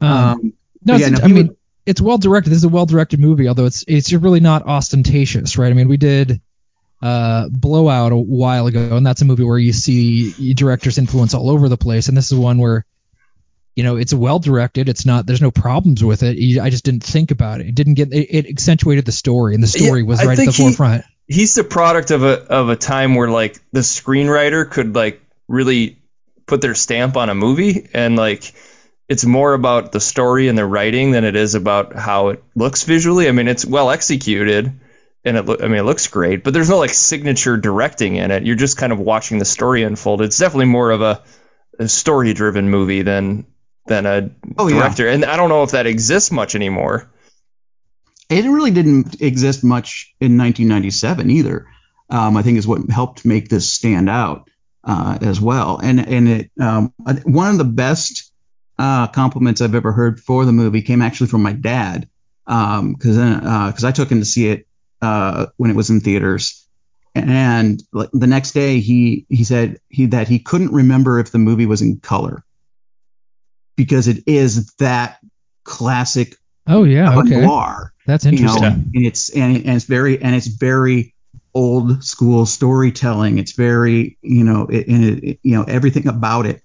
Um, um no, yeah, no, I mean, would, it's well directed. This is a well directed movie, although it's it's really not ostentatious, right? I mean, we did uh, Blowout a while ago, and that's a movie where you see directors' influence all over the place, and this is one where you know it's well directed it's not there's no problems with it. I just didn't think about it. It didn't get it, it accentuated the story and the story yeah, was right at the he, forefront. he's the product of a of a time where like the screenwriter could like really put their stamp on a movie and like it's more about the story and the writing than it is about how it looks visually. I mean it's well executed and it lo- I mean it looks great, but there's no like signature directing in it. You're just kind of watching the story unfold. It's definitely more of a, a story driven movie than than a oh, director. Yeah. And I don't know if that exists much anymore. It really didn't exist much in 1997 either. Um, I think is what helped make this stand out uh, as well. And and it um, one of the best uh, compliments I've ever heard for the movie came actually from my dad because um, because uh, I took him to see it uh, when it was in theaters. And the next day, he he said he that he couldn't remember if the movie was in color because it is that classic. Oh yeah, okay. Noir. That's interesting. You know, and it's and, and it's very and it's very old school storytelling. It's very you know it, it, you know everything about it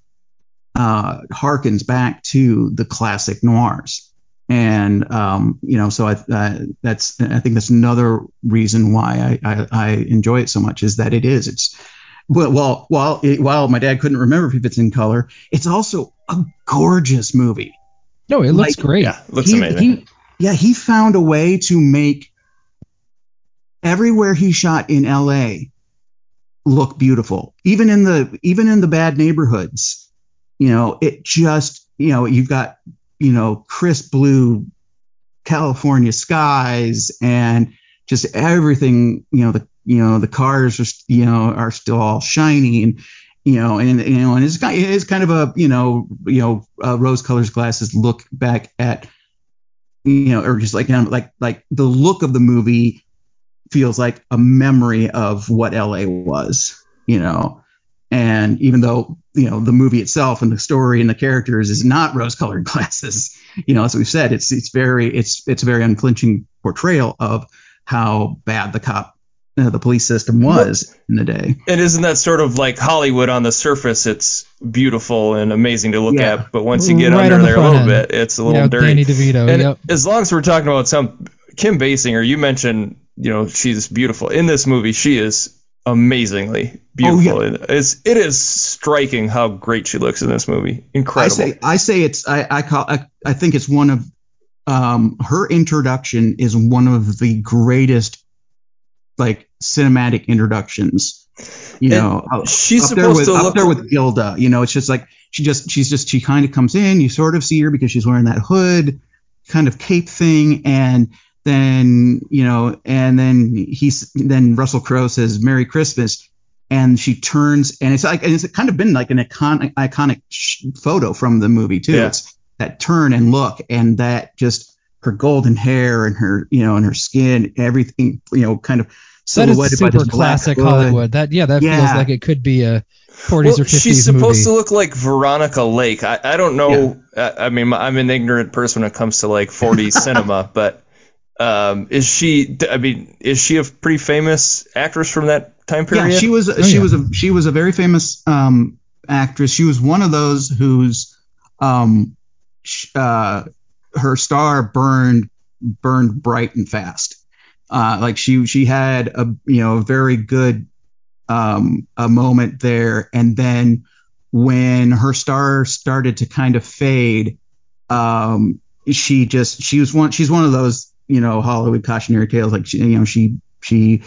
uh, harkens back to the classic noirs. And um, you know, so I, uh, that's I think that's another reason why I, I, I enjoy it so much is that it is it's but while while while my dad couldn't remember if it's in color, it's also a gorgeous movie. No, it looks like, great. Yeah, looks he, amazing. He, yeah, he found a way to make everywhere he shot in L.A. look beautiful, even in the even in the bad neighborhoods. You know, it just you know you've got you know crisp blue California skies and just everything. You know the you know the cars are you know are still all shiny and you know and you know and it's kind it's kind of a you know you know uh, rose colored glasses look back at you know or just like you know, like like the look of the movie feels like a memory of what LA was you know? And even though you know the movie itself and the story and the characters is not rose colored glasses you know as we've said it's it's very it's it's a very unflinching portrayal of how bad the cop the police system was in the day. And isn't that sort of like Hollywood on the surface? It's beautiful and amazing to look yeah. at, but once you get right under the there a little end. bit, it's a little yeah, dirty. Danny DeVito. And yep. as long as we're talking about some Kim Basinger, you mentioned you know she's beautiful in this movie. She is amazingly beautiful. Oh, yeah. It's it is striking how great she looks in this movie. Incredible. I say I say it's I I call I, I think it's one of um her introduction is one of the greatest like cinematic introductions. You And know, up- she's up there supposed with to up there with Gilda. You know, it's just like she just she's just she kind of comes in. You sort of see her because she's wearing that hood kind of cape thing, and then you know, and then he's then Russell Crowe says Merry Christmas, and she turns, and it's like and it's kind of been like an iconic iconic sh- photo from the movie too. Yeah. It's that turn and look, and that just her golden hair and her you know and her skin, everything you know, kind of That is silhouetted by super this black classic hood. Hollywood. That yeah, that feels like it could be a 40s well, or 50s she's supposed movie. to look like Veronica Lake. I, I don't know. I, I mean, I'm an ignorant person when it comes to like 40s cinema, but um, is she? I mean, is she a pretty famous actress from that time period? Yeah, she was. Oh, she yeah. was a. She was a very famous um, actress. She was one of those whose um, sh- uh, her star burned burned bright and fast. Uh, like she she had a you know a very good um, a moment there, and then when her star started to kind of fade, um, she just she was one she's one of those you know Hollywood cautionary tales. Like she, you know she she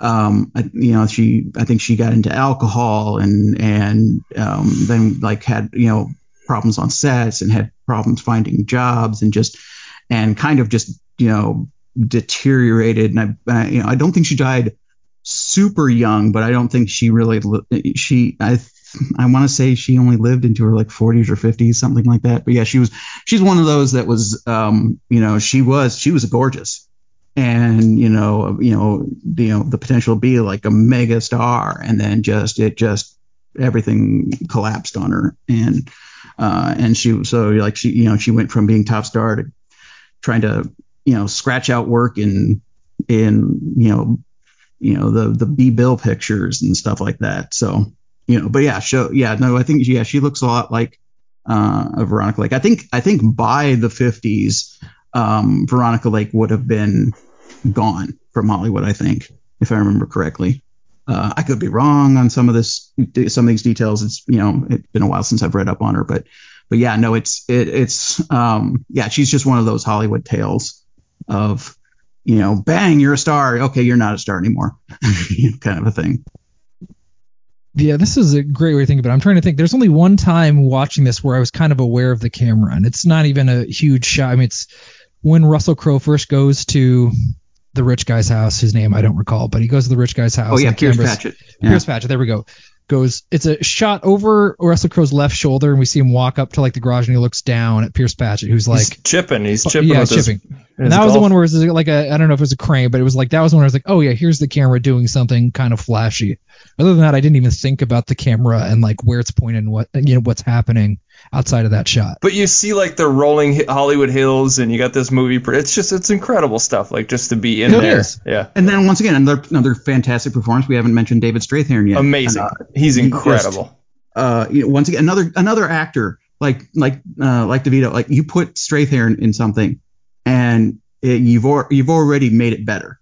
um you know she I think she got into alcohol and and um, then like had you know problems on sets and had problems finding jobs and just and kind of just you know deteriorated. And I, I you know I don't think she died super young but I don't think she really she I I want to say she only lived into her like 40s or 50s something like that. But yeah she was she's one of those that was um you know she was she was gorgeous. And you know you know you know the potential to be like a mega star. And then just it just everything collapsed on her. And uh and she so like she you know she went from being top star to trying to you know scratch out work in in you know you know the the B bill pictures and stuff like that so you know but yeah show yeah no I think yeah she looks a lot like uh Veronica Lake I think I think by the 50s um Veronica Lake would have been gone from Hollywood, I think, if I remember correctly. Uh, I could be wrong on some of this, some of these details. It's you know, it's been a while since I've read up on her, but but yeah, no, it's it, it's um yeah, she's just one of those Hollywood tales of you know, bang, you're a star. Okay, you're not a star anymore, kind of a thing. Yeah, this is a great way to think about it. I'm trying to think. There's only one time watching this where I was kind of aware of the camera, and it's not even a huge shot. I mean, it's when Russell Crowe first goes to the rich guy's house. His name I don't recall, but he goes to the rich guy's house. Oh yeah, Pierce Patchett. Yeah. Pierce Patchett. There we go. Goes. It's a shot over Russell Crowe's left shoulder, and we see him walk up to like the garage, and he looks down at Pierce Patchett, who's like, he's chipping. He's chipping yeah, chipping. his and that was the one where it was like a I don't know if it was a crane, but it was like that was the one where I was like, oh yeah, here's the camera doing something kind of flashy. Other than that, I didn't even think about the camera and like where it's pointed and what you know what's happening outside of that shot. But you see like the rolling Hollywood hills, and you got this movie. pr- It's just it's incredible stuff. Like just to be in It there. is. Yeah, And then once again, another another fantastic performance. We haven't mentioned David Strathairn yet. amazing. Uh, He's he just- incredible. uh, you know, once again, another another actor like like uh, like DeVito, like you put Strathairn in something, and it, you've or, you've already made it better.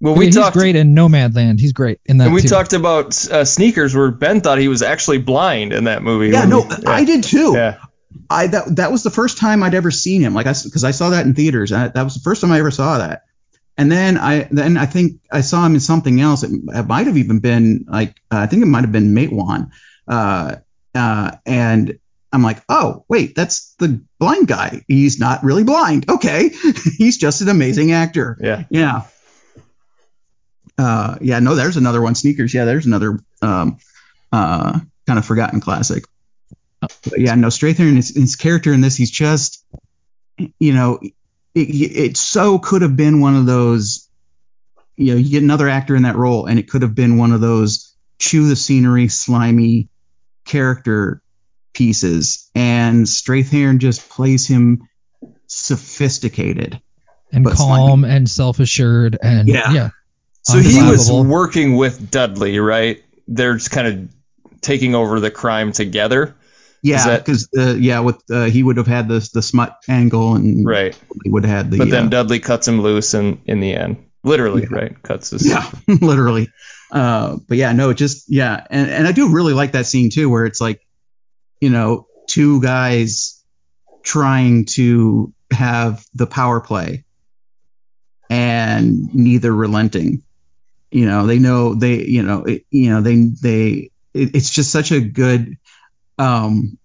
Well, Yeah, we he's talked. great in Nomadland. He's great in that And we too. talked about uh, sneakers, where Ben thought he was actually blind in that movie. Yeah, no, we- I did too. Yeah, I that that was the first time I'd ever seen him. Like I because I saw that in theaters. I, that was the first time I ever saw that. And then I then I think I saw him in something else. It, it might have even been like uh, I think it might have been Matewan. Uh, uh, and I'm like, oh wait, that's the blind guy. He's not really blind. Okay, he's just an amazing actor. yeah. Yeah. Uh, yeah, no, there's another one. Sneakers. Yeah, there's another um, uh, kind of forgotten classic. But yeah, no, Strathairn, his, his character in this, he's just, you know, it, it so could have been one of those, you know, you get another actor in that role, and it could have been one of those chew the scenery, slimy character pieces, and Strathairn just plays him sophisticated. and calm and self assured and Yeah. yeah. So he was working with Dudley, right? They're just kind of taking over the crime together, Yeah, because uh, yeah, with uh, he would have had the the smut angle, and right? he would have had the. But then uh, Dudley cuts him loose in in the end. Literally, Yeah. right? Cuts his. Yeah, literally. Uh, but yeah, no, just yeah, and and I do really like that scene too, where it's like, you know, two guys trying to have the power play, and neither relenting. You know, they know they, you know, it, you know, they they. It, it's just such a good. Um,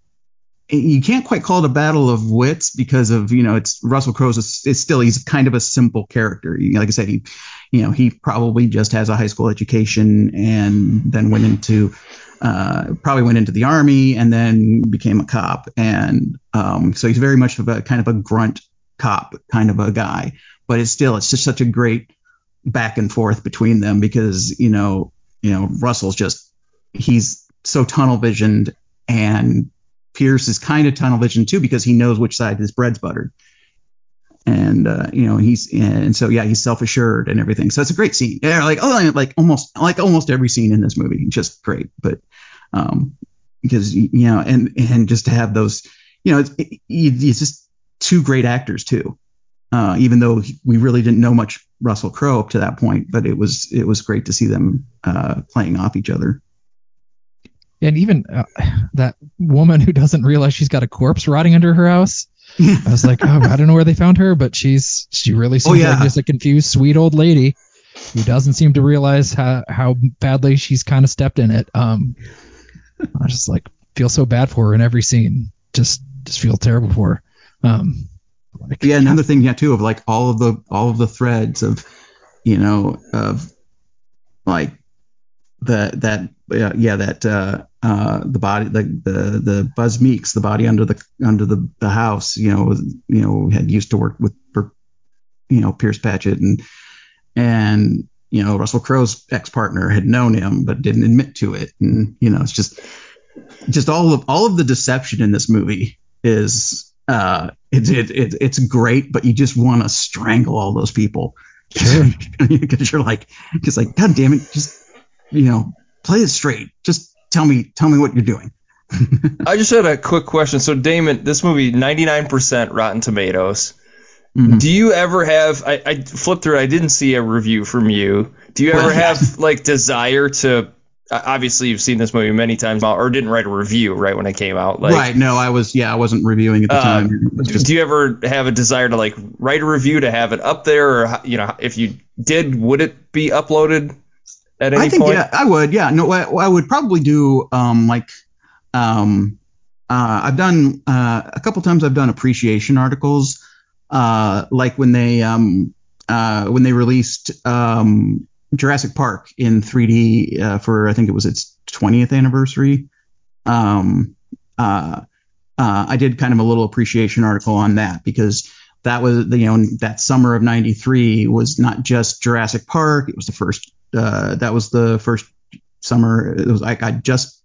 you can't quite call it a battle of wits because of you know it's Russell Crowe's. It's still he's kind of a simple character. Like I said, he you know, he probably just has a high school education and then went into, uh, probably went into the army and then became a cop. And um, so he's very much of a kind of a grunt cop kind of a guy. But it's still, it's just such a great back and forth between them because, you know, you know, Russell's just, he's so tunnel visioned and Pierce is kind of tunnel visioned too because he knows which side his bread's buttered and uh, you know he's and so yeah he's self assured and everything. So it's a great scene. Yeah, like oh like almost like almost every scene in this movie, just great. But um because you know and and just to have those you know it's, it, it's just two great actors too. Uh, even though we really didn't know much Russell Crowe up to that point, but it was it was great to see them uh, playing off each other. And even uh, that woman who doesn't realize she's got a corpse rotting under her house. I was like, oh, I don't know where they found her, but she's she really seems Oh, yeah. like just a confused, sweet old lady who doesn't seem to realize how how badly she's kind of stepped in it. Um, I just like feel so bad for her in every scene. Just just feel terrible for her. Um, like, yeah another thing yeah too of like all of the all of the threads of you know of like the that uh, yeah that uh uh the body the the the buzz meeks the body under the under the the house you know was, you know had used to work with you know pierce patchett and and you know russell crowe's ex-partner had known him but didn't admit to it. And you know it's just just all of all of the deception in this movie is uh it's it, it, it's great but you just want to strangle all those people Sure. because you're like just like god damn it just you know play it straight just tell me tell me what you're doing I just had a quick question. So Damond, this movie 99% Rotten Tomatoes. Mhm. Do you ever have? I, I flipped through. I didn't see a review from you. Do you ever have like desire to? Obviously, you've seen this movie many times, or didn't write a review right when it came out. Like, right no i was yeah i wasn't reviewing at the Uh, time do, just- do you ever have a desire to like write a review to have it up there, or you know, if you did, would it be uploaded at any point? I think point? yeah, I would. Yeah, no, I, I would probably do um like um uh I've done uh a couple times I've done appreciation articles uh like when they um uh when they released um Jurassic Park in 3D uh, for I think it was its 20th anniversary. Um uh uh I did kind of a little appreciation article on that because that was you know that summer of 93 was not just Jurassic Park it was the first uh, that was the first summer. It was like I just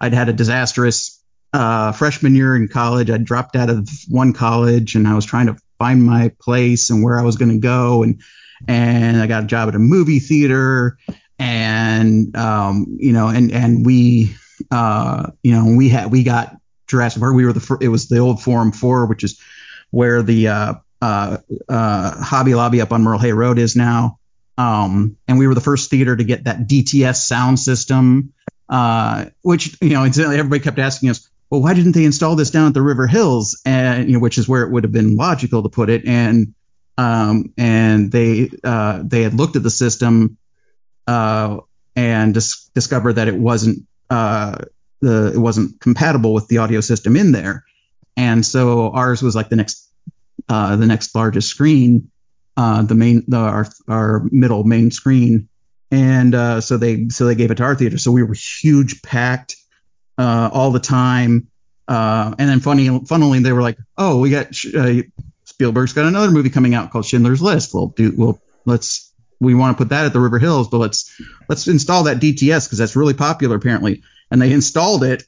I'd had a disastrous uh, freshman year in college. I dropped out of one college and I was trying to find my place and where I was going to go and and I got a job at a movie theater and um, you know and and we uh, you know we had we got Jurassic Park. We were the it was the old Forum Four, which is where the uh, uh, uh, Hobby Lobby up on Merle Hay Road is now. Um, and we were the first theater to get that DTS sound system, uh, which you know incidentally everybody kept asking us, well, why didn't they install this down at the River Hills, and you know which is where it would have been logical to put it, and um, and they uh, they had looked at the system uh, and dis- discovered that it wasn't uh, the it wasn't compatible with the audio system in there, and so ours was like the next uh, the next largest screen, uh, the main the, our our middle main screen, and uh, so they so they gave it to our theater. So we were huge, packed all the time. And then funny, funnily, they were like, "Oh, we got Spielberg's got another movie coming out called Schindler's List. We'll do we'll let's we want to put that at the River Hills, but let's let's install that DTS because that's really popular apparently." And they installed it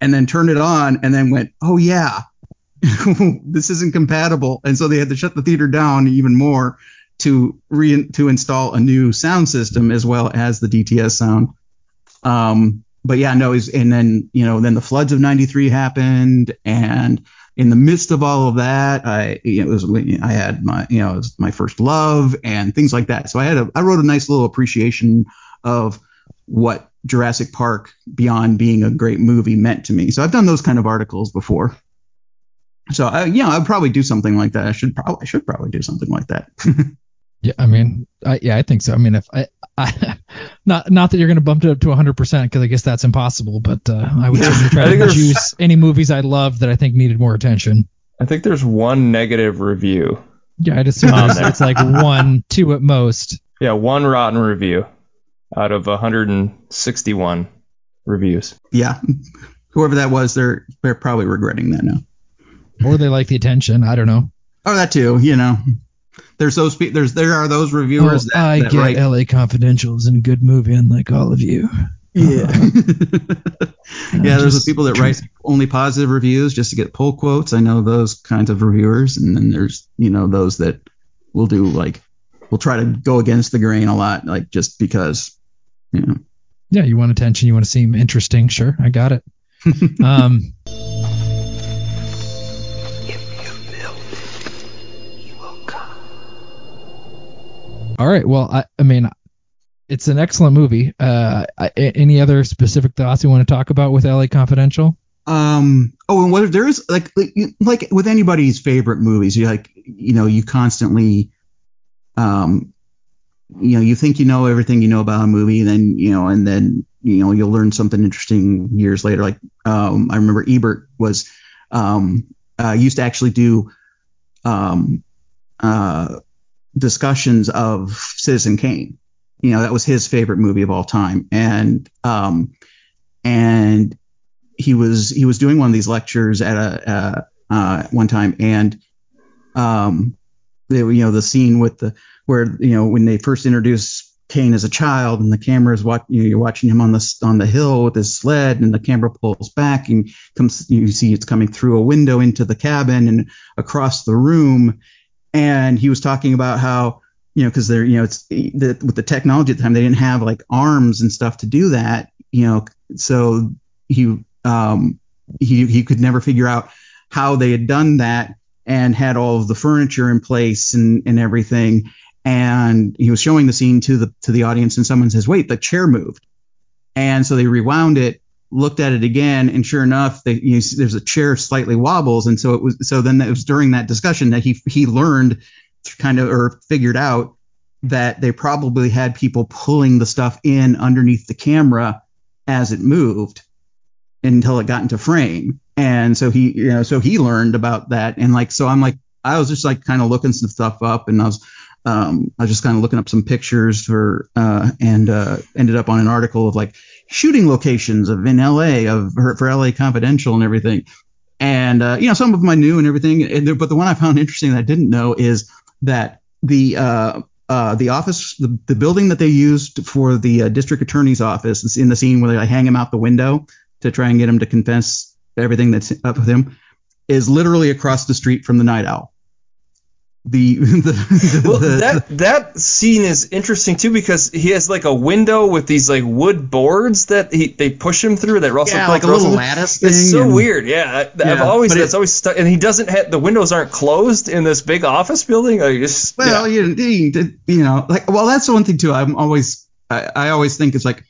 and then turned it on and then went, "Oh yeah, this isn't compatible." And so they had to shut the theater down even more to re to install a new sound system as well as the DTS sound. Um, but yeah, no, and then you know, then the floods of '93 happened, and in the midst of all of that, I it was I had my you know it was my first love and things like that. So I had a I wrote a nice little appreciation of what Jurassic Park beyond being a great movie meant to me. So I've done those kind of articles before. So I, yeah, I'd probably do something like that. I should probably I should probably do something like that. Yeah, I mean, I, yeah, I think so. I mean, if I, I not not that you're going to bump it up to 100 percent because I guess that's impossible, but uh, I would certainly try to choose any movies I love that I think needed more attention. I think there's one negative review. Yeah, I'd assume it's like one, two at most. Yeah, one rotten review out of 161 reviews. Yeah, whoever that was, they're they're probably regretting that now. Or they like the attention. I don't know. Oh, that too. You know there's those people. there's there are those reviewers oh, that, I that get write, LA Confidential is a good movie, unlike all of you. Yeah, yeah. There's the people that write only positive reviews just to get pull quotes. I know those kinds of reviewers, and then there's you know those that will do like will try to go against the grain a lot, like just because you know. Yeah, you want attention, you want to seem interesting. Sure, I got it. um, All right. Well, I, I mean, it's an excellent movie. Uh, any other specific thoughts you want to talk about with LA Confidential? Um. Oh, and what there is like, like like with anybody's favorite movies, you like you know you constantly, um, you know you think you know everything you know about a movie, then you know, and then you know you'll learn something interesting years later. Like um, I remember Ebert was um uh, used to actually do um uh discussions of Citizen Kane. You know, that was his favorite movie of all time, and um, and he was he was doing one of these lectures at a uh, uh, one time, and um, they, you know, the scene with the where you know when they first introduce Kane as a child, and the camera is watching you know, you're watching him on the on the hill with his sled, and the camera pulls back, and comes you see it's coming through a window into the cabin and across the room, and he was talking about how you know because they're you know it's the, with the technology at the time they didn't have like arms and stuff to do that you know so he um he he could never figure out how they had done that and had all of the furniture in place and and everything. And he was showing the scene to the to the audience and someone says wait the chair moved. And so they rewound it looked at it again, and sure enough, they, you know, there's a chair slightly wobbles, and so it was. So then it was during that discussion that he he learned kind of or figured out that they probably had people pulling the stuff in underneath the camera as it moved until it got into frame. And so he, you know, so he learned about that. And like, so I'm like, I was just like kind of looking some stuff up and I was, um, I was just kind of looking up some pictures for, uh, and, uh, ended up on an article of like shooting locations of in LA of for LA Confidential and everything. And uh, you know, some of them I knew and everything. And, but the one I found interesting that I didn't know is that the uh, uh, the office, the, the building that they used for the uh, district attorney's office, in the scene where they hang him out the window to try and get him to confess everything that's up with him, is literally across the street from the Night Owl the, the, well, the, that that scene is interesting too because he has like a window with these like wood boards that he they push him through that Russell yeah, like a little lattice It's so and, weird. Yeah, yeah I've always that's it, always stuck, and he doesn't have the windows aren't closed in this big office building. Like just, well, yeah. you, you know, like well, that's the one thing too. I'm always I, I always think it's like,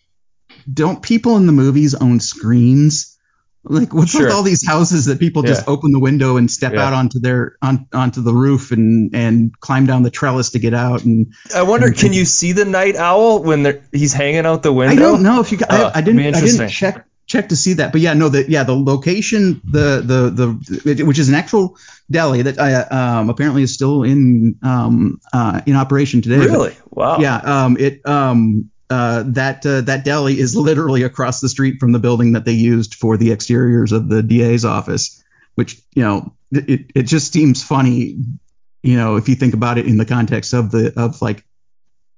don't people in the movies own screens? Like what's sure. with all these houses that people yeah. just open the window and step yeah. out onto their on onto the roof and and climb down the trellis to get out and I wonder and, can you see the night owl when he's hanging out the window? I don't know if you I, uh, I didn't I didn't check check to see that but yeah no the yeah the location the the the which is an actual deli that I um apparently is still in um uh in operation today. Really? But, wow. Yeah um it um uh, that uh, that deli is literally across the street from the building that they used for the exteriors of the DA's office, which you know it it just seems funny, you know, if you think about it in the context of the of like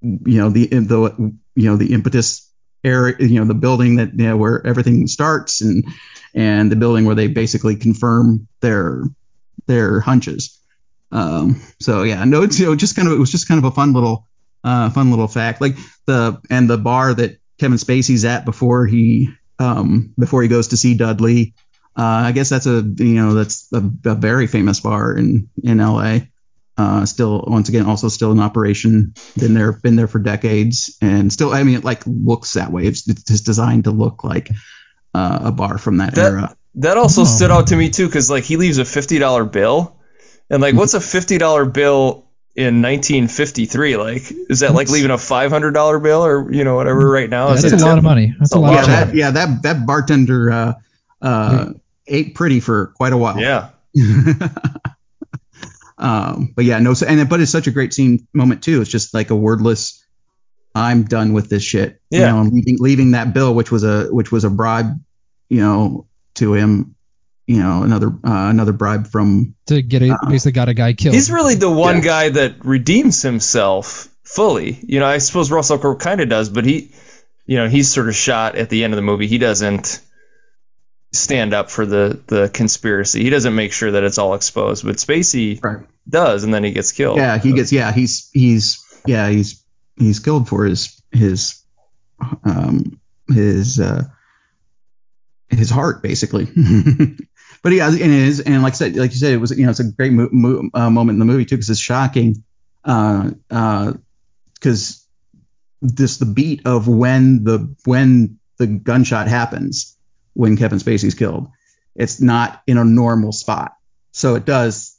you know the the you know the impetus area, you know, the building that you know where everything starts and and the building where they basically confirm their their hunches. Um, so yeah, no, it's you know just kind of it was just kind of a fun little uh, fun little fact. Like the and the bar that Kevin Spacey's at before he um, before he goes to see Dudley. Uh, I guess that's a you know that's a, a very famous bar in in LA. Uh, still, once again, also still in operation. Been there, been there for decades, and still, I mean, it like looks that way. It's, it's just designed to look like uh, a bar from that, That- era. That also Oh. stood out to me too, because like he leaves a fifty dollar bill, and like what's a fifty dollar bill in 1953? Like is that like leaving a five hundred dollar bill or you know whatever right now? Yeah, Is that's it a lot of money. That's a a lot. Yeah, of lot. money. that yeah that that bartender uh, uh, ate pretty for quite a while. Yeah, um, but yeah, no, so, and but it's such a great scene moment too. It's just like a wordless, I'm done with this shit. Yeah. You know, and leaving leaving that bill, which was a which was a bribe, you know, to him. You know, another uh, another bribe from to get a, basically got a guy killed. he's really the one Yeah. guy that redeems himself fully. You know, I suppose Russell Crowe kind of does, but he, you know, he's sort of shot at the end of the movie. He doesn't stand up for the the conspiracy. He doesn't make sure that it's all exposed. But Spacey right. does, and then he gets killed. Yeah, he gets yeah he's he's yeah he's he's killed for his his um his uh his heart basically. but yeah, and it is and like I said like you said it was you know it's a great mo- mo- uh, moment in the movie too because it's shocking uh uh because this the beat of when the when the gunshot happens when Kevin Spacey's killed it's not in a normal spot so it does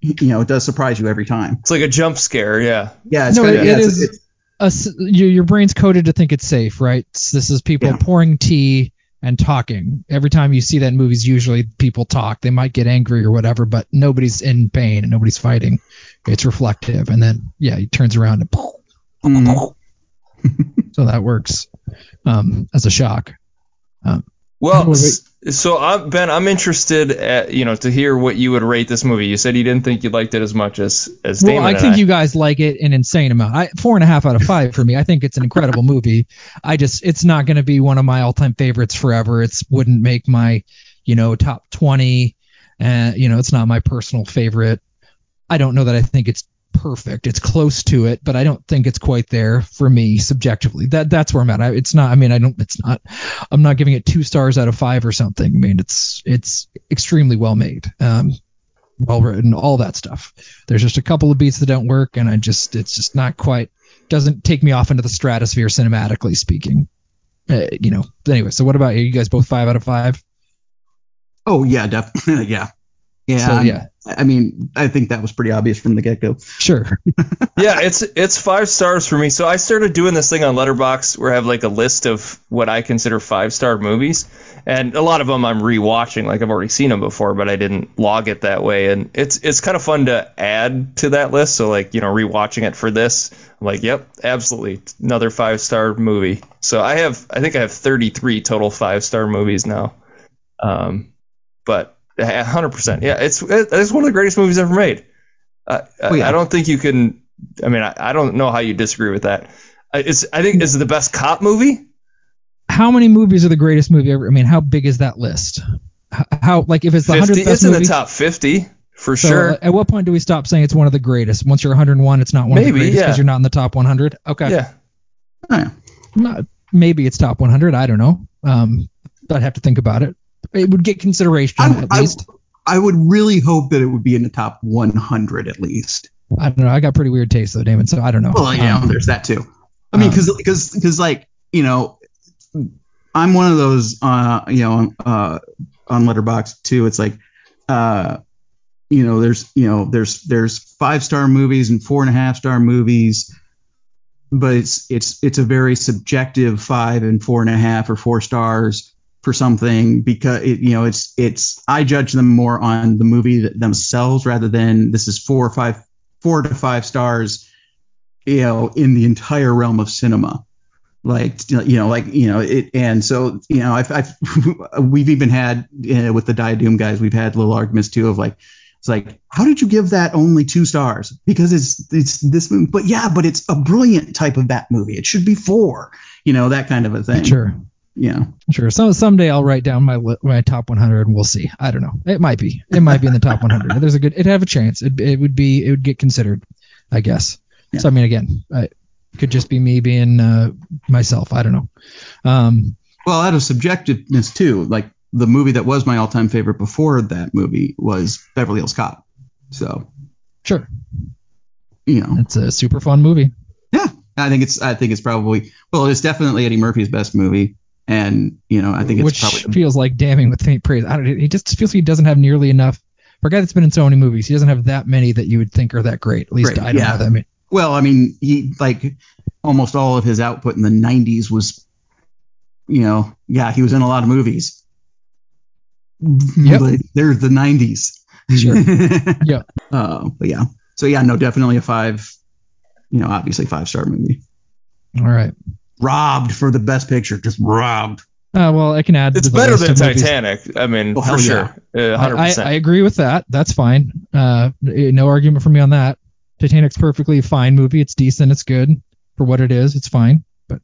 you know it does surprise you every time It's like a jump scare. Yeah. yeah it's No, kinda, it- yeah, it it's- is- it's- a s your, your brain's coded to think it's safe, right? S- This is people Yeah. pouring tea and talking. Every time you see that in movies, usually people talk. They might get angry or whatever, but nobody's in pain and nobody's fighting. It's reflective, and then yeah, he turns around and Mhm. so that works um, as a shock. Well, so I'm, Ben, I'm interested at you know to hear what you would rate this movie. You said you didn't think you liked it as much as as Damond Well, I think you guys like it an insane amount. I, four and a half out of five for me. I think it's an incredible movie. I just, it's not going to be one of my all-time favorites forever. It's wouldn't make my, you know, top twenty. And you know, it's not my personal favorite. I don't know that I think it's perfect. It's close to it, but I don't think it's quite there for me subjectively. That that's where I'm at. I, it's not. I mean, I don't. It's not. I'm not giving it two stars out of five or something. I mean, it's it's extremely well made. Um, well written, all that stuff. There's just a couple of beats that don't work, and I just it's just not quite doesn't take me off into the stratosphere cinematically speaking. Uh, you know. Anyway, so what about you? You guys both five out of five? oh yeah definitely yeah yeah So, yeah. I mean I think that was pretty obvious from the get go Sure. yeah, it's it's five stars for me. So I started doing this thing on Letterboxd where I have like a list of what I consider five star movies, and a lot of them I'm rewatching. Like I've already seen them before, but I didn't log it that way, and it's it's kind of fun to add to that list. So like you know rewatching it for this, I'm like, yep, absolutely, another five star movie. So I have I think I have 33 total five star movies now. Um, but 100%, yeah, it's it's one of the greatest movies ever made. Uh, Oh, yeah. I don't think you can. I mean, I, I don't know how you disagree with that. Uh, It's I think it's the best cop movie. How many movies are the greatest movie ever? I mean, how big is that list? How like if it's the 50 hundredth it's in movie? the top 50 for so sure. at what point do we stop saying it's one of the greatest? Once you're 101, it's not one of the Maybe, greatest because yeah. you're not in the top 100. Okay. yeah. Not, maybe it's top 100. I don't know. Um, I'd have to think about it. It would get consideration I, at I, least. I would really hope that it would be in the top 100 at least I don't know. I got pretty weird taste though, Damond. So I don't know. Well, yeah, Um, there's that too. I mean, um, because because because like you know, I'm one of those uh you know uh on Letterboxd too. It's like uh you know there's you know there's there's five star movies and four and a half star movies, but it's it's it's a very subjective five and four and a half or four stars for something because it, you know it's it's I judge them more on the movie themselves rather than this is four or five four to five stars you know in the entire realm of cinema. Like you know like you know it and so you know I've, I've we've even had uh, with the Die Diadem guys we've had little arguments too of like it's like how did you give that only two stars? Because it's it's this movie but yeah but it's a brilliant type of bat movie. It should be four you know that kind of a thing. Sure. Yeah Sure. So someday I'll write down my my top 100 and we'll see. I don't know. It might be. It might be in the top 100. There's a good. It'd have a chance. It, it would be. It would get considered. I guess. Yeah. So I mean, again, I, it could just be me being uh, myself. I don't know. Um, well, out of subjectiveness too. Like the movie that was my all-time favorite before that movie was Beverly Hills Cop. So Sure, you know, it's a super fun movie. yeah, I think it's I think it's probably well, it's definitely Eddie Murphy's best movie, and you know, I think it's which probably feels like damning with faint praise. I don't. He just feels like he doesn't have nearly enough. For a guy that's been in so many movies, he doesn't have that many that you would think are that great. At least I don't yeah. know that many. well, I mean, he like almost all of his output in the '90s was, you know, yeah, he was in a lot of movies. Yep. But there's the '90s. Sure. Yep. Uh, but yeah, so yeah, no, definitely a five. You know, obviously five star movie. All right. Robbed for the best picture, just robbed. Uh, well, I can add. It's the better list than of movies. Titanic. I mean, Oh, hell for yeah. sure, Uh, I, hundred I, I agree with that. That's fine. Uh, no argument for me on that. Titanic's perfectly fine movie. It's decent. It's good for what it is. It's fine. But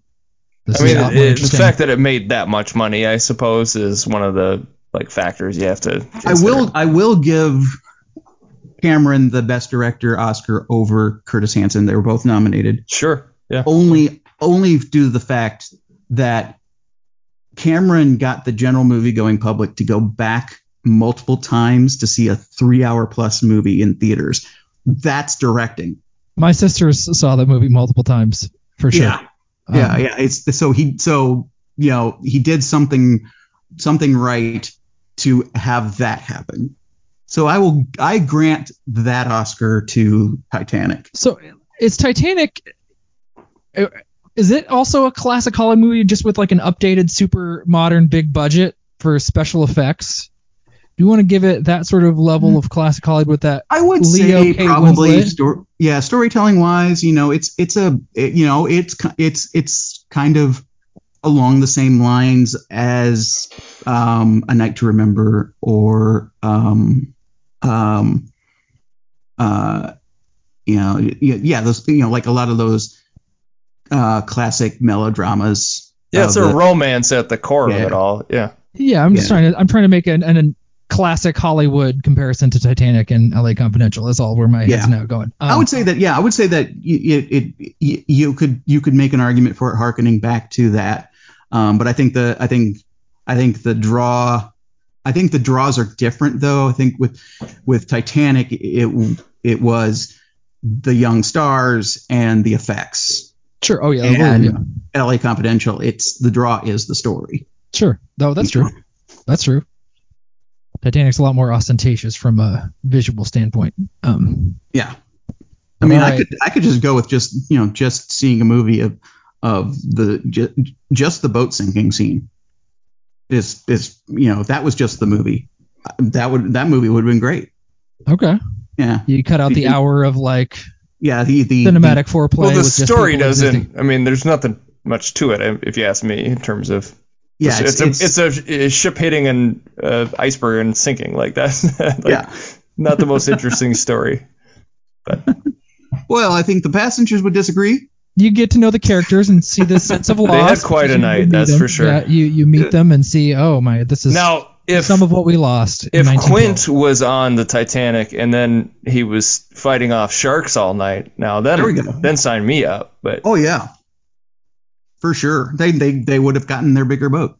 this I mean, a it- the fact that it made that much money, I suppose, is one of the like factors you have to. I will. I will give Cameron the best director Oscar over Curtis Hanson. They were both nominated. Sure. Yeah. Only, only due to the fact that Cameron got the general movie going public to go back multiple times to see a three-hour plus movie in theaters. That's directing. My sisters saw that movie multiple times for sure. Yeah. Yeah, Um, yeah. It's so he so you know he did something something right to have that happen. So I will I grant that Oscar to Titanic. So it's Titanic? Is it also a classic Hollywood movie just with like an updated, super modern, big budget for special effects? Do you want to give it that sort of level of classic Hollywood with that? I would Leo say Kate probably sto- yeah storytelling wise you know it's it's a it, you know it's it's it's kind of along the same lines as um, a night to remember or um, um, uh, you know yeah those you know like a lot of those uh, classic melodramas Yeah, it's a the- romance at the core Yeah. of it all. Yeah. Yeah, I'm just Yeah. trying to I'm trying to make an, an, an classic Hollywood comparison to Titanic and L.A. Confidential. That's all where my head's Yeah. now going. I Um, would say that yeah, I would say that you, it, it you, you could you could make an argument for it harkening back to that, um, but I think the I think I think the draw I think the draws are different though. I think with with Titanic it it was the young stars and the effects. Sure. Oh yeah, And yeah. L.A. Confidential, it's the draw is the story. Sure. No, that's true. That's true. Titanic's a lot more ostentatious from a visual standpoint. Um, Yeah. I mean, I could I could just go with just you know just seeing a movie of of the just, just the boat sinking scene. Is is you know if that was just the movie, that would that movie would have been great. okay. Yeah, You cut out the hour of like yeah. The the cinematic foreplay. Well, the with story people doesn't. existing. I mean, there's nothing much to it, if you ask me, in terms of. yeah it's, it's, a, it's a, a ship hitting an uh, iceberg and sinking like that. like, yeah. Not the most interesting story. But. Well, I think the passengers would disagree. You get to know the characters and see the sense of loss. They had quite a night, that's them. for sure. Yeah, you you meet them and see. Oh my, this is Now, if some of what we lost. if 1912. Quint was on the Titanic and then he was fighting off sharks all night, now then There we go. then sign me up. But Oh yeah, for sure. They they they would have gotten their bigger boat.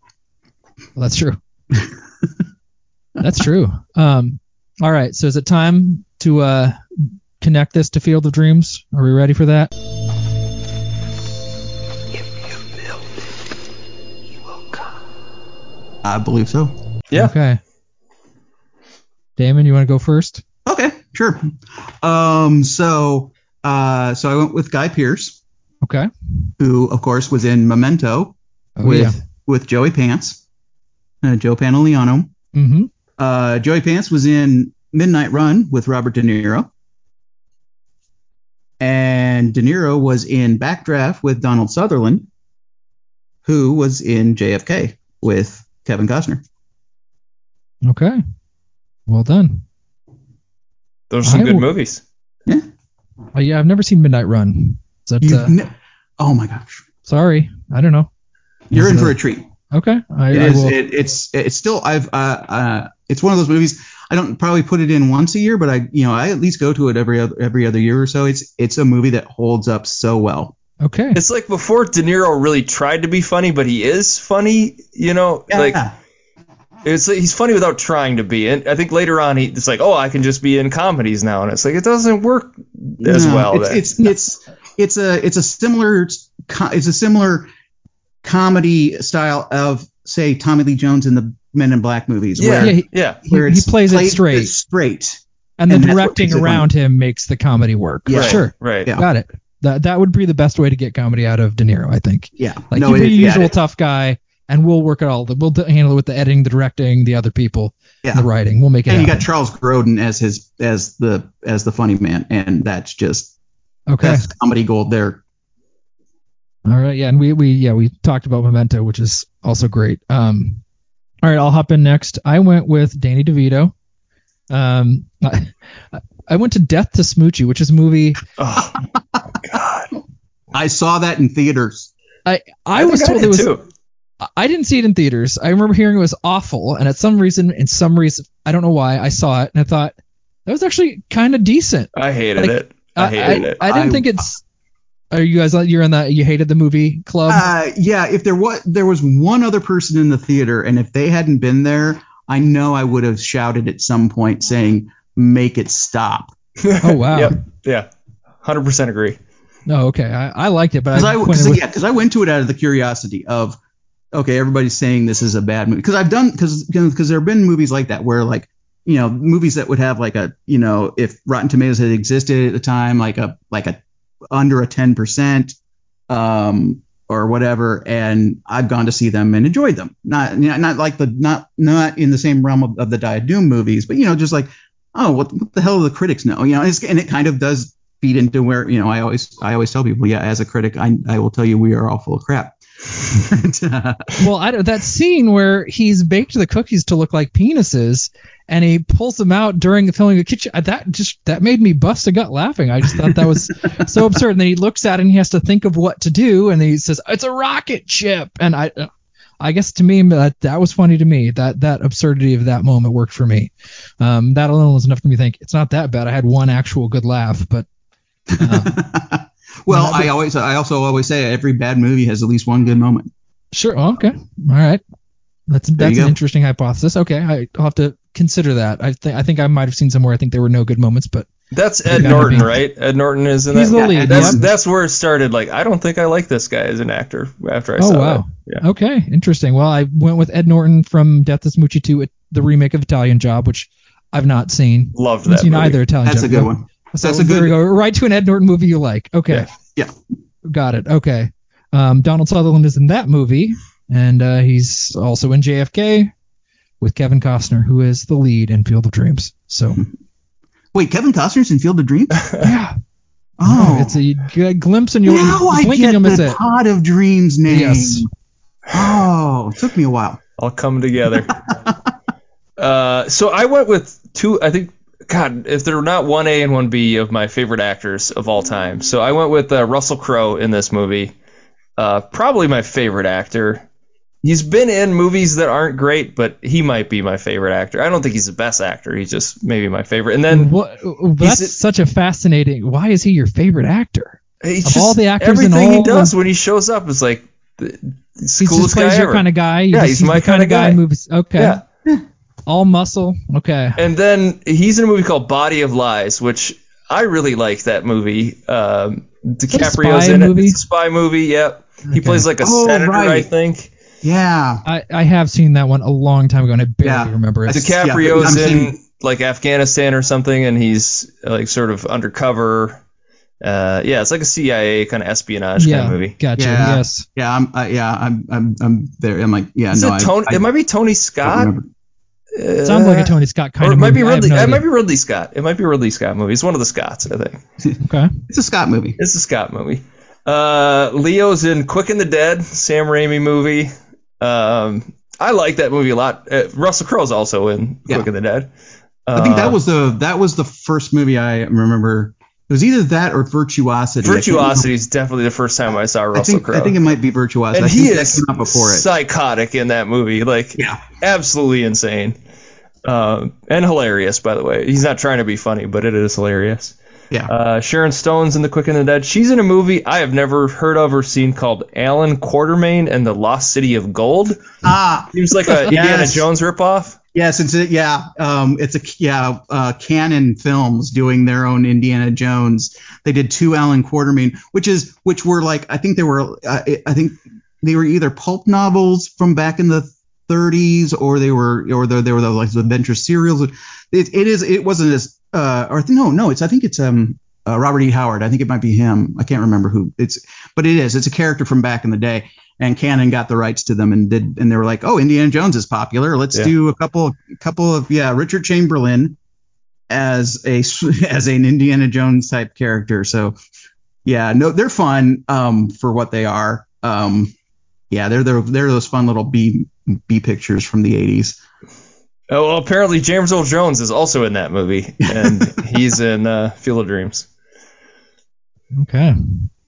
Well, that's true. that's true. Um, all right. So is it time to uh, connect this to Field of Dreams? Are we ready for that? I believe so. Yeah, Okay. Damond, you want to go first? Okay, sure. Um, so uh, so I went with Guy Pearce. Okay. who of course was in Memento Oh, with yeah. with Joey Pants, uh, Joe Pantoliano. Mm-hmm. Uh, Joey Pants was in Midnight Run with Robert De Niro, and De Niro was in Backdraft with Donald Sutherland, who was in JFK with Kevin Costner. Okay. Well done. those are some I good will- movies. Oh, yeah, I've never seen Midnight Run. Is that, You've uh, ne- oh my gosh, sorry, I don't know. you're Is in it for a- a treat. Okay. I, It I is. will. It, it's. It's still. I've. Uh, uh. It's one of those movies. I don't probably put it in once a year, but I. You know, I at least go to it every other every other year or so. It's. It's a movie that holds up so well. Okay. It's like before De Niro really tried to be funny, but he is funny. You know, Yeah. like it's he's funny without trying to be. And I think later on, he it's like, oh, I can just be in comedies now, and it's like it doesn't work as No, well. It's, then. it's it's it's a it's a similar it's a similar comedy style of say Tommy Lee Jones in the Men in Black movies. yeah, where, Yeah, he- yeah. He, where he it's plays it straight, straight. and the and directing around him makes the comedy work. Yeah. Sure. Right. Yeah. Got it. That that would be the best way to get comedy out of De Niro, I think. Yeah, Like no, you be it- a yeah, usual tough guy, and we'll work it all. We'll handle it with the editing, the directing, the other people, Yeah. the writing. We'll make it and you got Charles Grodin as his as the as the funny man, and that's just okay. that's comedy gold there. All right, yeah, and we we yeah we talked about Memento, which is also great. Um, all right, I'll hop in next. I went with Danny DeVito. Um, I, I went to Death to Smoochy, which is a movie Oh, God. I saw that in theaters. I I, think was told did it was too. I didn't see it in theaters. I remember hearing it was awful, and at some reason, in some reason, I don't know why, I saw it and I thought that was actually kind of decent. I hated Like, it. I hated it. I, didn't I- think it's. Are you guys? You're in that. You hated the movie club. Uh, yeah, if there was there was one other person in the theater, and if they hadn't been there, I know I would have shouted at some point saying, "Make it stop." oh wow. Yep. Yeah. Hundred percent agree. No, okay. I, I liked it, but Because I, I, went cause, yeah, because I went to it out of the curiosity of, okay, everybody's saying this is a bad movie. Because I've done because because there have been movies like that where like you know movies that would have like a you know if Rotten Tomatoes had existed at the time like a like a under a ten percent um or whatever and I've gone to see them and enjoyed them. Not you know, not like the not not in the same realm of, of the Die Doom movies but you know just like oh what, what the hell do the critics know? You know it's, and it kind of does feed into where you know I always I always tell people yeah as a critic I I will tell you we are all full of crap well, I, don't- that scene where he's baked the cookies to look like penises, and he pulls them out during the filming of the kitchen. uh, That just that made me bust a gut laughing. I just thought that was so absurd. And then he looks at it and he has to think of what to do, and he says it's a rocket ship. And I, I guess to me that that was funny to me. That that absurdity of that moment worked for me. Um, that alone was enough to me to think it's not that bad. I had one actual good laugh, but uh, well I always I also always say every bad movie has at least one good moment Sure. oh, Okay. All right. That's There that's an go. interesting hypothesis. Okay, I, I'll have to consider that. I think I think I might have seen somewhere. I think there were no good moments, but That's Ed Norton, be- right? Ed Norton is in he's that. the Yeah, lead. that's yep. that's where it started. Like, I don't think I like this guy as an actor. After I Oh saw wow. that, yeah. Okay. Interesting. Well, I went with Ed Norton from Death to Smoochy 2, the remake of Italian Job, which I've not seen. loved I haven't that. seen movie. either Italian that's Job. a good one So That's a there good- we go. Right to an Ed Norton movie you like. Okay. Yeah. yeah Got it. Okay. Um, Donald Sutherland is in that movie, and uh, he's also in JFK with Kevin Costner, who is the lead in Field of Dreams. So wait Kevin Costner's in Field of Dreams yeah, oh it's a g- glimpse and you'll now I blink and get you'll miss the it. Pod of Dreams name Yes. oh it took me a while all come together. uh, so I went with two. I think, God, if they're not one A and one B of my favorite actors of all time. So I went with uh, Russell Crowe in this movie. Uh, probably my favorite actor. He's been in movies that aren't great, but he might be my favorite actor. I don't think he's the best actor. He's just maybe my favorite. And then What, that's it- such a fascinating. Why is he your favorite actor? he's Of just, all the actors in everything he does the- when he shows up is like the he's the He coolest just plays guy your ever. kind of guy. Yeah, just- he's my the kind kinda guy. guy. Movies. Okay. Yeah. All muscle. Okay. And then he's in a movie called Body of Lies, which I really like that movie. Um, DiCaprio's spy in movie? it. It's a spy movie. Yep. He plays like a Oh, senator, I think. yeah I, I have seen that one a long time ago, and I barely Yeah. remember it. I think- Yeah, DiCaprio's in seeing- like Afghanistan or something, and he's like sort of undercover. Uh, yeah, it's like a CIA kind of espionage yeah. kind of movie. Gotcha. Yeah. Yes. yeah I'm uh, yeah I'm I'm I'm there I'm like yeah Is no it Tony? I, it might be Tony Scott. Remember. It sounds like a Tony Scott kind Or it of might movie. be I Ridley. no it might be Ridley Scott. It might be a Ridley Scott movie. It's one of the Scotts, I think. Okay. it's a Scott movie It's a Scott movie. Uh, Leo's in Quick and the Dead, Sam Raimi movie. Um, I like that movie a lot. Uh, Russell Crowe's also in Yeah. Quick and the Dead. I think Uh, that was the that was the first movie I remember. It was either that or Virtuosity. I can't remember. Virtuosity is definitely the first time I saw Russell Crowe. I think it might be Virtuosity. and he is psychotic in that movie, like Yeah. absolutely insane, um, and hilarious. By the way, he's not trying to be funny, but it is hilarious. Yeah. Uh, Sharon Stone's in The Quick and the Dead. She's in a movie I have never heard of or seen called Allan Quatermain and the Lost City of Gold. Ah, Seems like a Indiana Yes. Jones ripoff. Yes, it's a, yeah, um, it's a yeah, uh, Cannon Films doing their own Indiana Jones. They did two Allan Quatermain, which is which were like I think they were uh, I think they were either pulp novels from back in the 30s or they were or they, they were the, like the adventure serials. It, it is it wasn't as uh or no no it's I think it's um uh, Robert E. Howard. I think it might be him. I can't remember who it's, but it is. It's a character from back in the day, and Cannon got the rights to them and did, and they were like, "Oh, Indiana Jones is popular. Let's Yeah. do a couple, couple of yeah, Richard Chamberlain as a as an Indiana Jones type character." So, yeah, no, they're fun um, for what they are. Um, yeah, they're they're they're those fun little B B pictures from the '80s. Oh, well, apparently James Earl Jones is also in that movie, and he's in uh, Field of Dreams. Okay.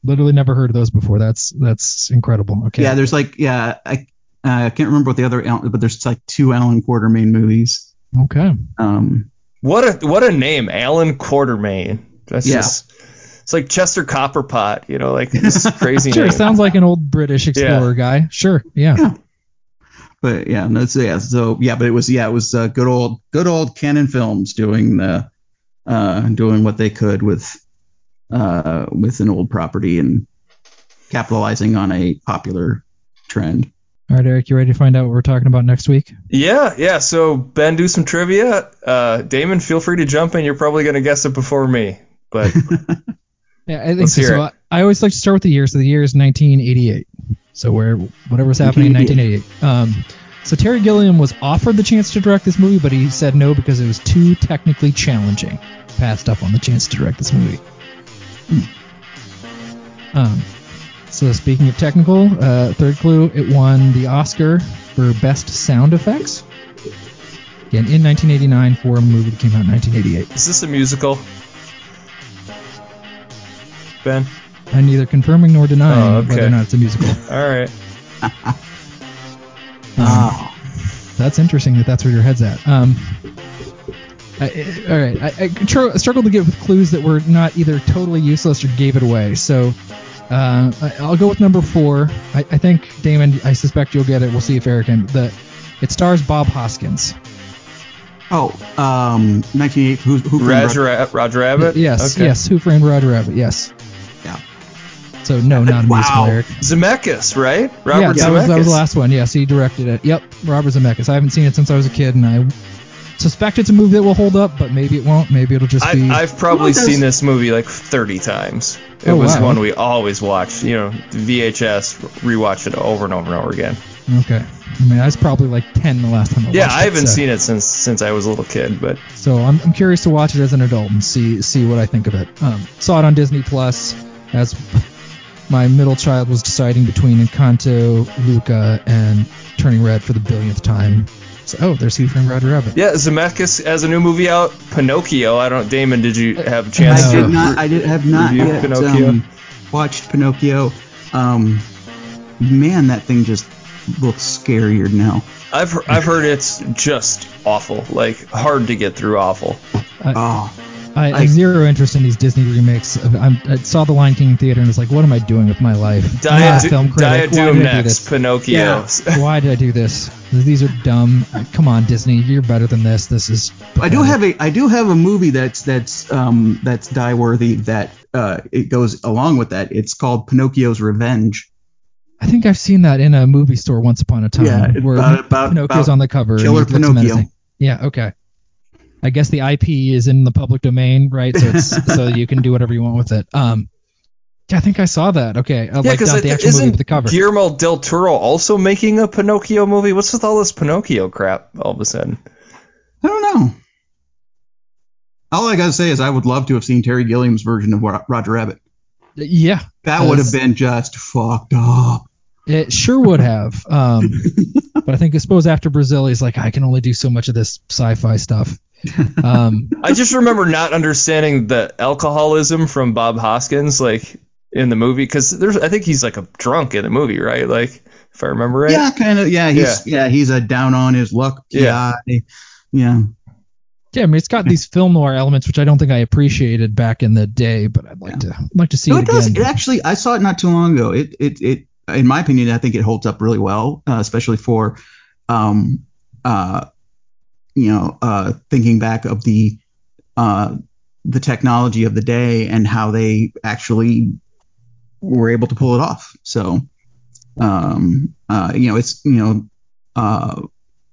Literally never heard of those before. That's that's incredible. Okay. Yeah, there's like yeah, I I can't remember what the other, Al- but there's like two Allan Quatermain movies. okay. Um, What a what a name, Allan Quatermain. That's Yeah. just it's like Chester Copperpot, you know, like this crazy Sure. name. Sounds like an old British explorer guy. Sure. Yeah. Yeah. but yeah, no, it's, yeah. So yeah, but it was yeah, it was uh, good old good old Cannon Films doing the uh, doing what they could with uh, with an old property and capitalizing on a popular trend. All right, Eric, you ready to find out what we're talking about next week? Yeah, yeah. So Ben, do some trivia. Uh, Damond, feel free to jump in. You're probably gonna guess it before me, but Yeah, I think Let's so. hear So it. I, I always like to start with the year. So the year is 1988. So where whatever's happening in 1988. Um, so Terry Gilliam was offered the chance to direct this movie, but he said no because it was too technically challenging. Passed up on the chance to direct this movie. Um, so speaking of technical, uh, third clue, it won the Oscar for best sound effects. Again, in 1989 for a movie that came out in 1988. is this a musical? Ben, I'm neither confirming nor denying Oh, okay. whether or not it's a musical. all right. Um, That's interesting that that's where your head's at. Um, I, I- all right, I, I tr- struggled to get with clues that were not either totally useless or gave it away. So uh, I, I'll go with number four. I, I think Damond. I suspect you'll get it. We'll see if Eric can. The it stars Bob Hoskins. Oh, um, 1980. Who, who framed Roger, Ra- Roger Rabbit. Yes, Okay. yes. Who framed Roger Rabbit? Yes. Yeah. So no, not a Wow. musical, Eric. Zemeckis, right? yeah, Robert that Zemeckis. was, that was the last one. Yes, he directed it. Yep, Robert Zemeckis. I haven't seen it since I was a kid, and I suspect it's a movie that will hold up, but maybe it won't. Maybe it'll just be. I, I've probably Well, seen this movie like 30 times. It Oh, was wow. one we always watched. You know, VHS, rewatch it over and over and over again. okay. I mean, I was probably like 10 the last time I Yeah, watched I haven't so- seen it since since I was a little kid, but So I'm, I'm curious to watch it as an adult and see see what I think of it. Um, saw it on Disney Plus as my middle child was deciding between Encanto, Luca, and Turning Red for the billionth time. So, oh, there's Who Framed Roger Rabbit. yeah, Zemeckis has a new movie out, Pinocchio. I don't. Damond, did you have a chance I to? did not. I did have not Review yet Pinocchio? um, watched Pinocchio. Um, man, that thing just looks scarier now. I've I've heard it's just awful, like hard to get through. Awful. Oh, I, I I- have zero interest in these Disney remakes. I'm, I saw The Lion King in theater and was like, what am I doing with my life? I'm not a film critic. Why Diadem did I do this? Pinocchio. Yeah. Why did I do this? These are dumb. Come on, Disney, you're better than this. This is. I do have a I do have a movie that's that's um that's die worthy that uh it goes along with that. It's called Pinocchio's Revenge. I think I've seen that in a movie store once upon a time. Yeah, where about- about- Pinocchio's about on the cover. Killer Pinocchio. menacing. Yeah. Okay. I guess the IP is in the public domain, right? So it's so you can do whatever you want with it. Um, yeah, I think I saw that. Okay, I Yeah, like because not the actual movie, isn't but the cover. Guillermo del Toro also making a Pinocchio movie? What's with all this Pinocchio crap all of a sudden? I don't know. All I gotta say is I would love to have seen Terry Gilliam's version of Roger Rabbit. yeah, That would have been just fucked up. it sure would have. Um, but I think I suppose after Brazil, he's like, I can only do so much of this sci-fi stuff. Um, I just remember not understanding the alcoholism from Bob Hoskins, like in the movie, because there's I think he's like a drunk in the movie, right? Like if I remember right. Yeah, kind of. Yeah, he's yeah. he's a down on his luck Yeah. guy. Yeah. Yeah, I mean, it's got these film noir elements, which I don't think I appreciated back in the day, but I'd like to I'd like to see No, it, it does. again. It actually, I saw it not too long ago. It, it, it, in my opinion, I think it holds up really well, uh, especially for, um, uh, you know, uh, thinking back of the, uh, the technology of the day and how they actually were able to pull it off. So, um, uh, you know, it's you know, uh,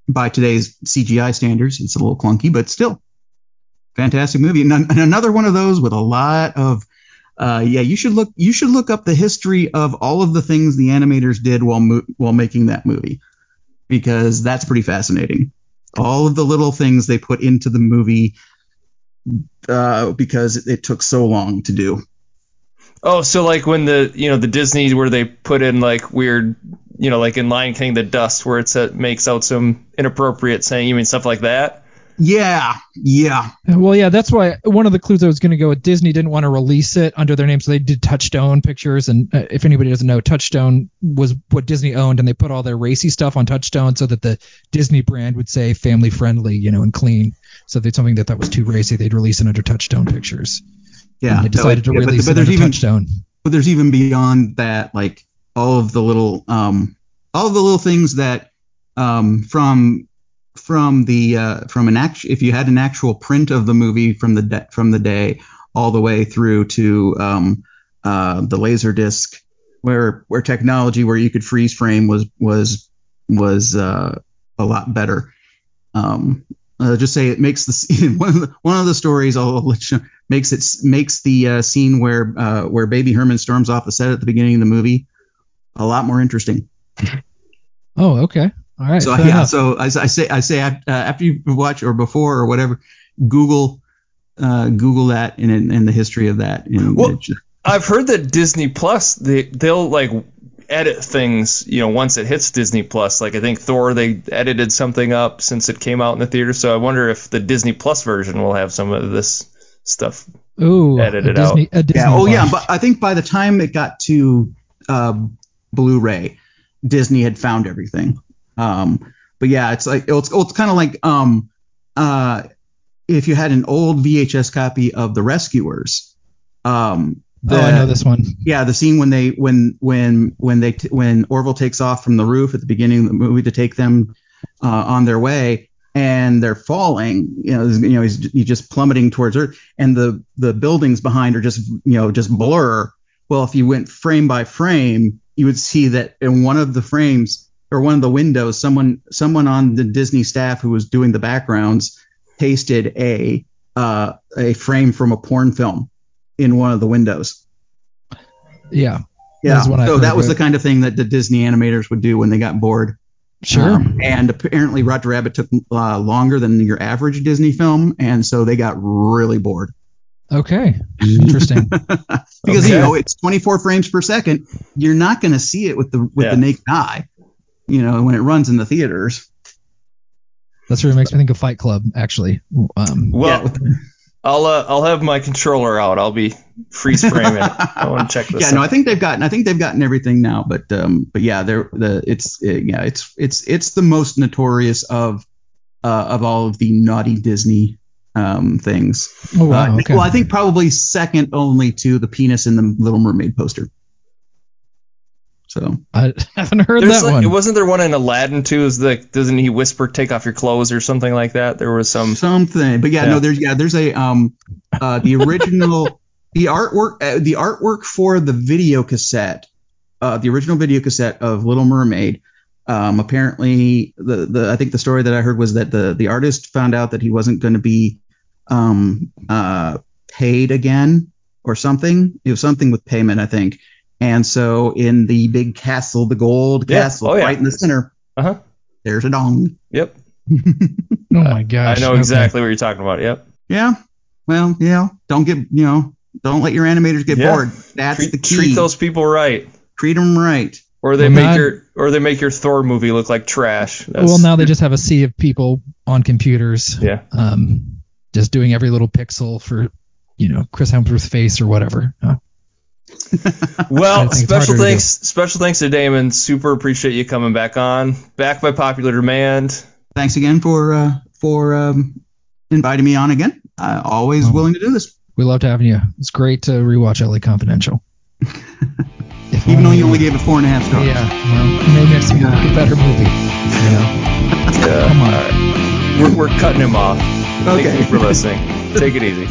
by today's CGI standards, it's a little clunky, but still, fantastic movie. And, and another one of those with a lot of uh, yeah, you should look. You should look up the history of all of the things the animators did while mo- while making that movie, because that's pretty fascinating. All of the little things they put into the movie, uh, because it, took so long to do. Oh, so like when the you know the Disney where they put in like weird you know like in Lion King the dust where it uh, makes out some inappropriate saying you mean stuff like that. Yeah, yeah, Well, yeah, that's why one of the clues I was going to go with Disney didn't want to release it under their name, so they did Touchstone Pictures. And uh, if anybody doesn't know, Touchstone was what Disney owned, and they put all their racy stuff on Touchstone so that the Disney brand would say family friendly, you know, and clean. So they something that that was too racy, they'd release it under Touchstone Pictures. yeah. And they decided So to it- yeah, but- release but it there's under even Touchstone. but there's even beyond that, like all of the little um all of the little things that um from from the uh from an act if you had an actual print of the movie from the de- from the day all the way through to um uh the laser disc where where technology where you could freeze frame was was was uh a lot better um uh, just say it makes the one of the, one of the stories I'll let you makes it makes the uh, scene where uh, where Baby Herman storms off the set at the beginning of the movie a lot more interesting. Oh, okay. All right. So yeah, enough. so I, I say I say uh, after you watch or before or whatever, Google uh, Google that and and the history of that. And Well- it just- I've heard that Disney Plus they they'll like edit things you know once it hits Disney Plus. Like I think Thor they edited something up since it came out in the theater. So I wonder if the Disney Plus version will have some of this stuff. Ooh, edit a it out. Disney, A Disney yeah, oh yeah, but I think by the time it got to uh, Blu-ray, Disney had found everything. Um, but yeah, it's like it's it's kind of like um, uh, if you had an old VHS copy of The Rescuers. Um, oh, I know this one. yeah, the scene when they when when when they t- when Orville takes off from the roof at the beginning of the movie to take them uh, on their way, and they're falling. You know, you know, he's, he's just plummeting towards Earth, and the the buildings behind are just you know just blur. Well, if you went frame by frame, you would see that in one of the frames or one of the windows, someone someone on the Disney staff who was doing the backgrounds pasted a uh, a frame from a porn film in one of the windows. Yeah, Yeah. What so heard that was of. the kind of thing that the Disney animators would do when they got bored. sure. Um, and apparently, Roger Rabbit took uh, longer than your average Disney film, and so they got really bored okay, interesting. because Okay. you know it's 24 frames per second. You're not going to see it with the with Yeah. the naked eye, you know, when it runs in the theaters. That's what makes me think of Fight Club, actually. Um, Well, Yeah. I'll uh, I'll have my controller out. I'll be freeze framing. I want to check this. yeah, out. no, I think they've gotten I think they've gotten everything now, but um, but yeah, they're the it's uh, yeah, it's it's it's the most notorious of uh, of all of the naughty Disney um things. oh wow, Uh, okay. Well, I think probably second only to the penis in the Little Mermaid poster. So I haven't heard There's that like, one. wasn't there one in Aladdin too? Is like doesn't he whisper take off your clothes or something like that? There was some. something, but yeah, Yeah. no, there's yeah, there's a um uh the original the artwork uh, the artwork for the video cassette uh the original video cassette of Little Mermaid. Um, apparently, the, the I think the story that I heard was that the the artist found out that he wasn't going to be um, uh, paid again or something. It was something with payment, I think. And so in the big castle, the gold Yeah. castle, Oh, yeah. right in the center, Uh huh. there's a dong. Yep. oh my gosh. I know okay. exactly what you're talking about. Yep. Yeah. Well, you know, don't get you know, don't let your animators get Yeah. bored. That's Treat, the key. treat those people right, Treat them right. or they Well, make not- your or they make your Thor movie look like trash. That's, Well, now they just have a sea of people on computers, Yeah. um, just doing every little pixel for, you know, Chris Hemsworth's face or whatever. Uh, I Well, special thanks, special thanks to Damond. Super appreciate you coming back on. Back by popular demand. Thanks again for uh, for um, inviting me on again. Uh, always Oh. willing to do this, We loved having you. It's great to rewatch LA Confidential. If even though you only gave it four and a half stars. Yeah, well, maybe next time we'll make a better movie. You know? Yeah. Come on. All right. We're, we're cutting him off. Thank you for listening. Take it easy.